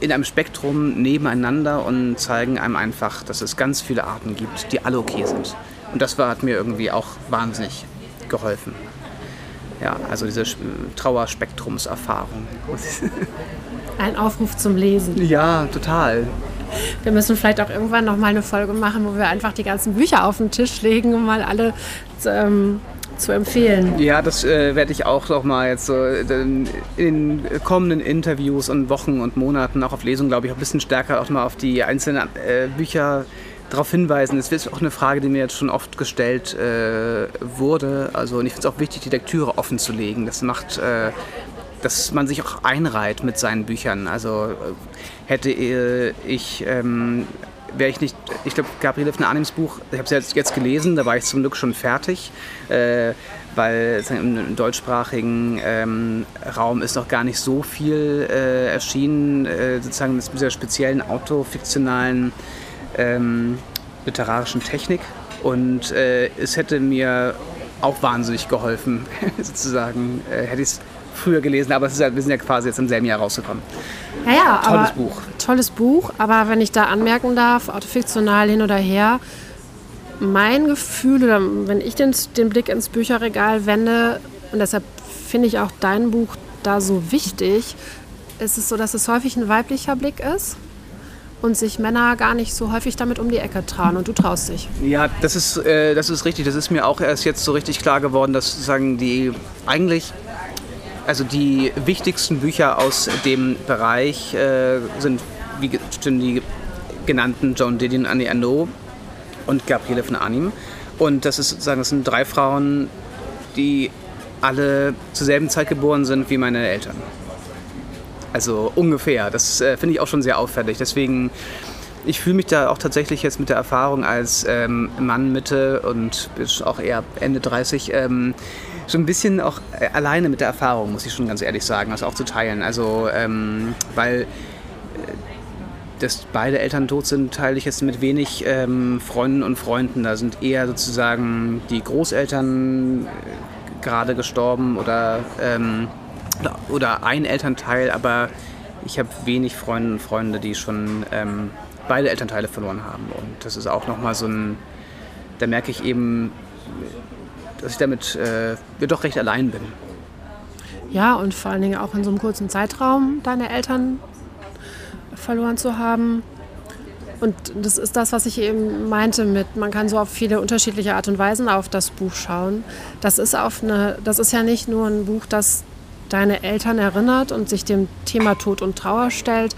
in einem Spektrum nebeneinander und zeigen einem einfach, dass es ganz viele Arten gibt, die alle okay sind. Und das war, hat mir irgendwie auch wahnsinnig geholfen. Ja, also diese Trauerspektrumserfahrung. Ein Aufruf zum Lesen. Ja, total. Wir müssen vielleicht auch irgendwann noch mal eine Folge machen, wo wir einfach die ganzen Bücher auf den Tisch legen und mal alle ähm, zu empfehlen. Ja, das äh, werde ich auch noch mal jetzt so in kommenden Interviews und Wochen und Monaten auch auf Lesungen, glaube ich, auch ein bisschen stärker auch mal auf die einzelnen äh, Bücher darauf hinweisen. Es ist auch eine Frage, die mir jetzt schon oft gestellt äh, wurde. Also und ich finde es auch wichtig, die Lektüre offen zu legen. Das macht, äh, dass man sich auch einreiht mit seinen Büchern. Also äh, hätte äh, ich ähm, wäre ich nicht, ich glaube, Gabriele von Arnims Buch, ich habe es jetzt, gelesen, da war ich zum Glück schon fertig, äh, weil im deutschsprachigen ähm, Raum ist noch gar nicht so viel äh, erschienen, äh, sozusagen mit dieser speziellen autofiktionalen ähm, literarischen Technik. Und äh, es hätte mir auch wahnsinnig geholfen, sozusagen, äh, hätte ich es früher gelesen, aber ja, wir sind ja quasi jetzt im selben Jahr rausgekommen. Ja, ja, tolles Buch. Tolles Buch, aber wenn ich da anmerken darf, autofiktional hin oder her, mein Gefühl oder wenn ich den, den Blick ins Bücherregal wende, und deshalb finde ich auch dein Buch da so wichtig, ist es so, dass es häufig ein weiblicher Blick ist und sich Männer gar nicht so häufig damit um die Ecke trauen und du traust dich. Ja, das ist, äh, das ist richtig. Das ist mir auch erst jetzt so richtig klar geworden, dass sozusagen die eigentlich Also die wichtigsten Bücher aus dem Bereich äh, sind wie schon die genannten John Didion, Annie Arnaud und Gabriele von Arnim. Und das ist sozusagen, das sind drei Frauen, die alle zur selben Zeit geboren sind wie meine Eltern. Also ungefähr. Das äh, finde ich auch schon sehr auffällig. Deswegen, ich fühle mich da auch tatsächlich jetzt mit der Erfahrung als ähm, Mann Mitte und auch eher Ende 30 ähm, schon ein bisschen auch äh, alleine mit der Erfahrung, muss ich schon ganz ehrlich sagen, das auch zu teilen. Also, ähm, weil äh, dass beide Eltern tot sind, teile ich jetzt mit wenig ähm, Freunden und Freunden. Da sind eher sozusagen die Großeltern äh, gerade gestorben oder, ähm, oder ein Elternteil, aber ich habe wenig Freunde und Freunde, die schon ähm, beide Elternteile verloren haben. Und das ist auch nochmal so ein, da merke ich eben, dass ich damit äh, doch recht allein bin. Ja, und vor allen Dingen auch in so einem kurzen Zeitraum deine Eltern verloren zu haben. Und das ist das, was ich eben meinte mit, man kann so auf viele unterschiedliche Art und Weisen auf das Buch schauen. Das ist, auf eine, das ist ja nicht nur ein Buch, das deine Eltern erinnert und sich dem Thema Tod und Trauer stellt.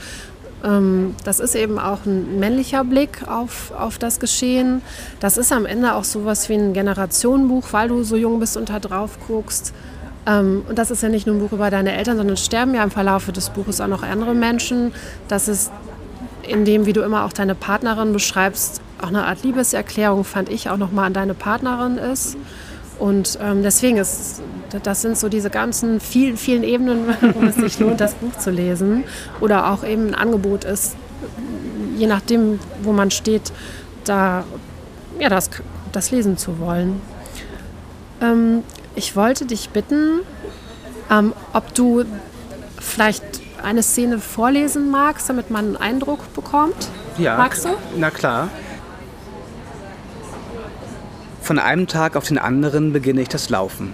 Ähm, das ist eben auch ein männlicher Blick auf, auf das Geschehen. Das ist am Ende auch sowas wie ein Generationenbuch, weil du so jung bist und da drauf guckst. Ähm, und das ist ja nicht nur ein Buch über deine Eltern, sondern sterben ja im Verlauf des Buches auch noch andere Menschen. Das ist in dem, wie du immer auch deine Partnerin beschreibst, auch eine Art Liebeserklärung, fand ich, auch nochmal an deine Partnerin ist. Und ähm, deswegen ist, das sind so diese ganzen vielen, vielen Ebenen, wo es sich lohnt, das Buch zu lesen. Oder auch eben ein Angebot ist, je nachdem, wo man steht, da ja, das, das lesen zu wollen. Ähm, ich wollte dich bitten, ähm, ob du vielleicht eine Szene vorlesen magst, damit man einen Eindruck bekommt. Ja. Magst du? Na klar. Von einem Tag auf den anderen beginne ich das Laufen.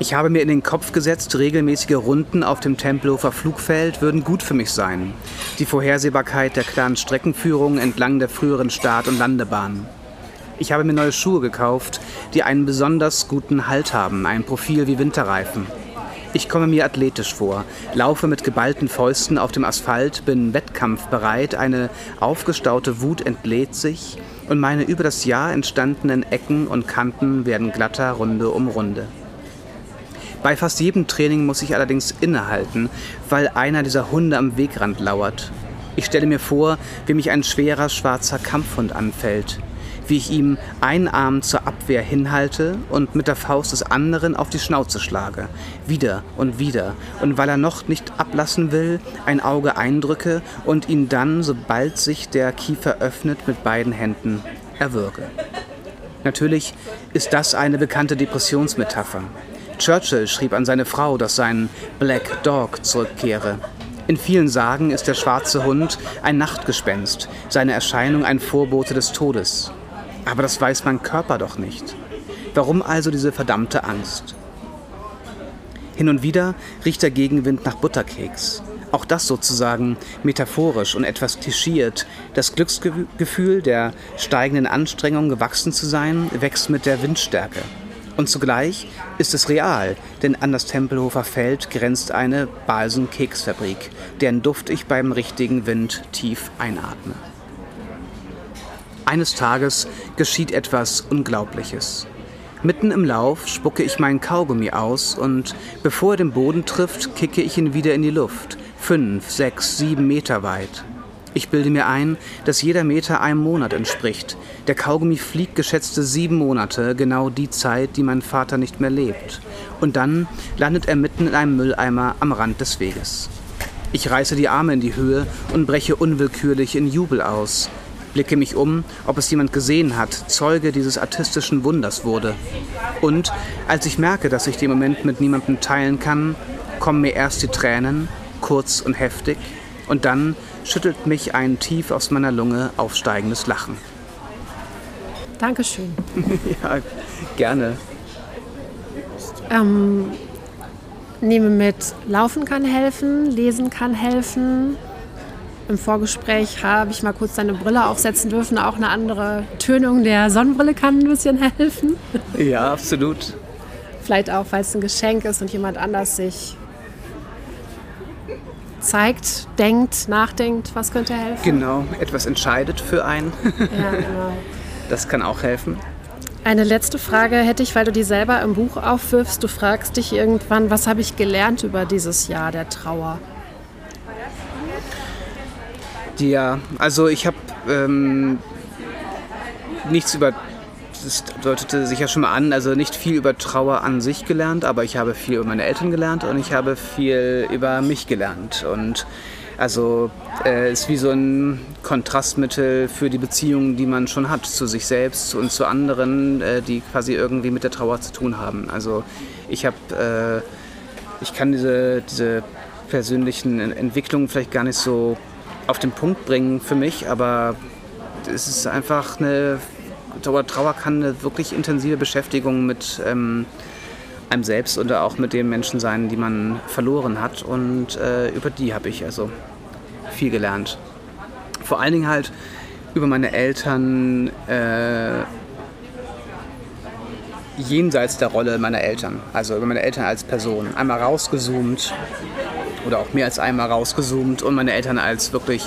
Ich habe mir in den Kopf gesetzt, regelmäßige Runden auf dem Tempelhofer Flugfeld würden gut für mich sein. Die Vorhersehbarkeit der klaren Streckenführung entlang der früheren Start- und Landebahn. Ich habe mir neue Schuhe gekauft, die einen besonders guten Halt haben, ein Profil wie Winterreifen. Ich komme mir athletisch vor, laufe mit geballten Fäusten auf dem Asphalt, bin wettkampfbereit, eine aufgestaute Wut entlädt sich und meine über das Jahr entstandenen Ecken und Kanten werden glatter Runde um Runde. Bei fast jedem Training muss ich allerdings innehalten, weil einer dieser Hunde am Wegrand lauert. Ich stelle mir vor, wie mich ein schwerer schwarzer Kampfhund anfällt wie ich ihm einen Arm zur Abwehr hinhalte und mit der Faust des anderen auf die Schnauze schlage. Wieder und wieder. Und weil er noch nicht ablassen will, ein Auge eindrücke und ihn dann, sobald sich der Kiefer öffnet, mit beiden Händen erwürge. Natürlich ist das eine bekannte Depressionsmetapher. Churchill schrieb an seine Frau, dass sein Black Dog zurückkehre. In vielen Sagen ist der schwarze Hund ein Nachtgespenst, seine Erscheinung ein Vorbote des Todes. Aber das weiß mein Körper doch nicht. Warum also diese verdammte Angst? Hin und wieder riecht der Gegenwind nach Butterkeks. Auch das sozusagen metaphorisch und etwas tischiert. Das Glücksgefühl der steigenden Anstrengung, gewachsen zu sein, wächst mit der Windstärke. Und zugleich ist es real, denn an das Tempelhofer Feld grenzt eine Balsenkeksfabrik, deren Duft ich beim richtigen Wind tief einatme. Eines Tages geschieht etwas Unglaubliches. Mitten im Lauf spucke ich meinen Kaugummi aus und bevor er den Boden trifft, kicke ich ihn wieder in die Luft. Fünf, sechs, sieben Meter weit. Ich bilde mir ein, dass jeder Meter einem Monat entspricht. Der Kaugummi fliegt geschätzte sieben Monate, genau die Zeit, die mein Vater nicht mehr lebt. Und dann landet er mitten in einem Mülleimer am Rand des Weges. Ich reiße die Arme in die Höhe und breche unwillkürlich in Jubel aus blicke mich um, ob es jemand gesehen hat, Zeuge dieses artistischen Wunders wurde. Und als ich merke, dass ich den Moment mit niemandem teilen kann, kommen mir erst die Tränen, kurz und heftig, und dann schüttelt mich ein tief aus meiner Lunge aufsteigendes Lachen. Dankeschön. ja, gerne. Ähm, nehme mit, Laufen kann helfen, Lesen kann helfen, im Vorgespräch habe ich mal kurz deine Brille aufsetzen dürfen. Auch eine andere Tönung der Sonnenbrille kann ein bisschen helfen. Ja, absolut. Vielleicht auch, weil es ein Geschenk ist und jemand anders sich zeigt, denkt, nachdenkt, was könnte helfen? Genau, etwas entscheidet für einen. Ja, genau. Das kann auch helfen. Eine letzte Frage hätte ich, weil du die selber im Buch aufwirfst. Du fragst dich irgendwann, was habe ich gelernt über dieses Jahr der Trauer? Ja, also ich habe ähm, nichts über, das deutete sich ja schon mal an, also nicht viel über Trauer an sich gelernt, aber ich habe viel über meine Eltern gelernt und ich habe viel über mich gelernt. Und also äh, ist wie so ein Kontrastmittel für die Beziehungen, die man schon hat zu sich selbst und zu anderen, äh, die quasi irgendwie mit der Trauer zu tun haben. Also ich habe, äh, ich kann diese, diese persönlichen Entwicklungen vielleicht gar nicht so auf den Punkt bringen für mich, aber es ist einfach eine Trauer, Trauer kann eine wirklich intensive Beschäftigung mit ähm, einem selbst oder auch mit den Menschen sein, die man verloren hat. Und äh, über die habe ich also viel gelernt. Vor allen Dingen halt über meine Eltern äh, jenseits der Rolle meiner Eltern. Also über meine Eltern als Person. Einmal rausgezoomt oder auch mehr als einmal rausgezoomt und meine Eltern als wirklich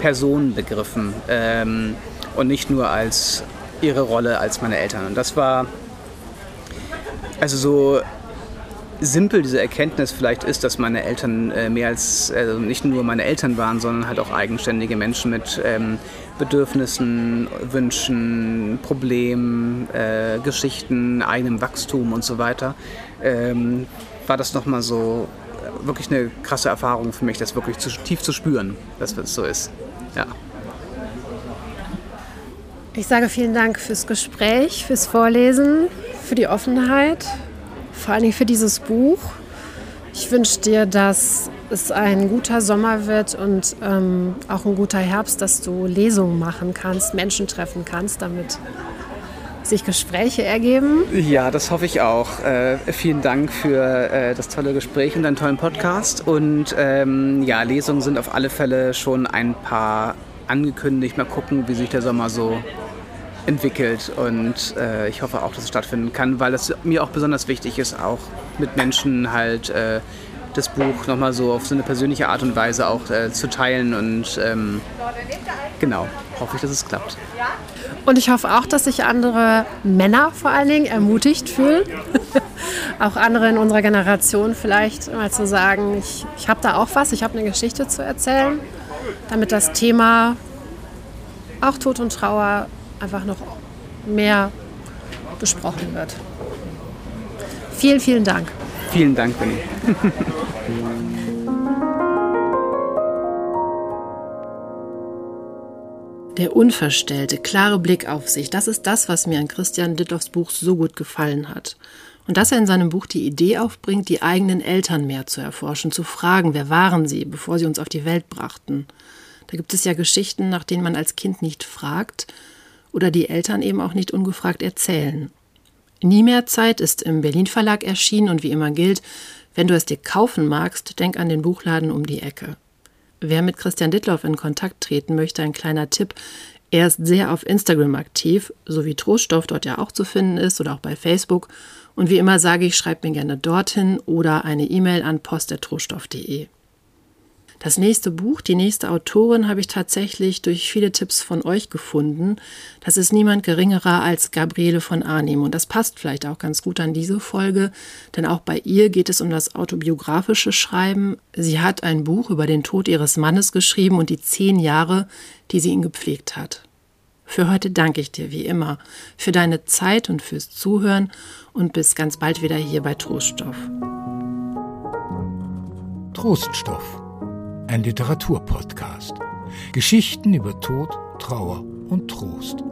Person begriffen ähm, und nicht nur als ihre Rolle als meine Eltern. Und das war also so simpel diese Erkenntnis vielleicht ist, dass meine Eltern äh, mehr als also nicht nur meine Eltern waren, sondern halt auch eigenständige Menschen mit ähm, Bedürfnissen, Wünschen, Problemen, äh, Geschichten, eigenem Wachstum und so weiter, ähm, war das nochmal so äh, wirklich eine krasse Erfahrung für mich, das wirklich zu, tief zu spüren, dass das so ist. Ja. Ich sage vielen Dank fürs Gespräch, fürs Vorlesen, für die Offenheit, vor allem für dieses Buch. Ich wünsche dir, dass es ein guter Sommer wird und ähm, auch ein guter Herbst, dass du Lesungen machen kannst, Menschen treffen kannst, damit sich Gespräche ergeben. Ja, das hoffe ich auch. Äh, vielen Dank für äh, das tolle Gespräch und deinen tollen Podcast. Und ähm, ja, Lesungen sind auf alle Fälle schon ein paar angekündigt. Mal gucken, wie sich der Sommer so entwickelt. Und äh, ich hoffe auch, dass es stattfinden kann, weil es mir auch besonders wichtig ist, auch mit Menschen halt äh, das Buch nochmal so auf so eine persönliche Art und Weise auch äh, zu teilen. Und ähm, genau, hoffe ich, dass es klappt. Und ich hoffe auch, dass sich andere Männer vor allen Dingen ermutigt fühlen. auch andere in unserer Generation vielleicht mal zu sagen, ich, ich habe da auch was, ich habe eine Geschichte zu erzählen, damit das Thema auch Tod und Trauer einfach noch mehr besprochen wird. Vielen, vielen Dank. Vielen Dank, Benny. Der unverstellte, klare Blick auf sich, das ist das, was mir an Christian Dittloffs Buch so gut gefallen hat. Und dass er in seinem Buch die Idee aufbringt, die eigenen Eltern mehr zu erforschen, zu fragen, wer waren sie, bevor sie uns auf die Welt brachten. Da gibt es ja Geschichten, nach denen man als Kind nicht fragt oder die Eltern eben auch nicht ungefragt erzählen. Nie mehr Zeit ist im Berlin Verlag erschienen und wie immer gilt, wenn du es dir kaufen magst, denk an den Buchladen um die Ecke. Wer mit Christian Dittloff in Kontakt treten möchte, ein kleiner Tipp. Er ist sehr auf Instagram aktiv, so wie Troststoff dort ja auch zu finden ist oder auch bei Facebook. Und wie immer sage ich, schreibt mir gerne dorthin oder eine E-Mail an post.troststoff.de. Das nächste Buch, die nächste Autorin habe ich tatsächlich durch viele Tipps von euch gefunden. Das ist niemand geringerer als Gabriele von Arnim. Und das passt vielleicht auch ganz gut an diese Folge, denn auch bei ihr geht es um das autobiografische Schreiben. Sie hat ein Buch über den Tod ihres Mannes geschrieben und die zehn Jahre, die sie ihn gepflegt hat. Für heute danke ich dir wie immer für deine Zeit und fürs Zuhören und bis ganz bald wieder hier bei Troststoff. Troststoff ein Literaturpodcast. Geschichten über Tod, Trauer und Trost.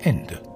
Ende.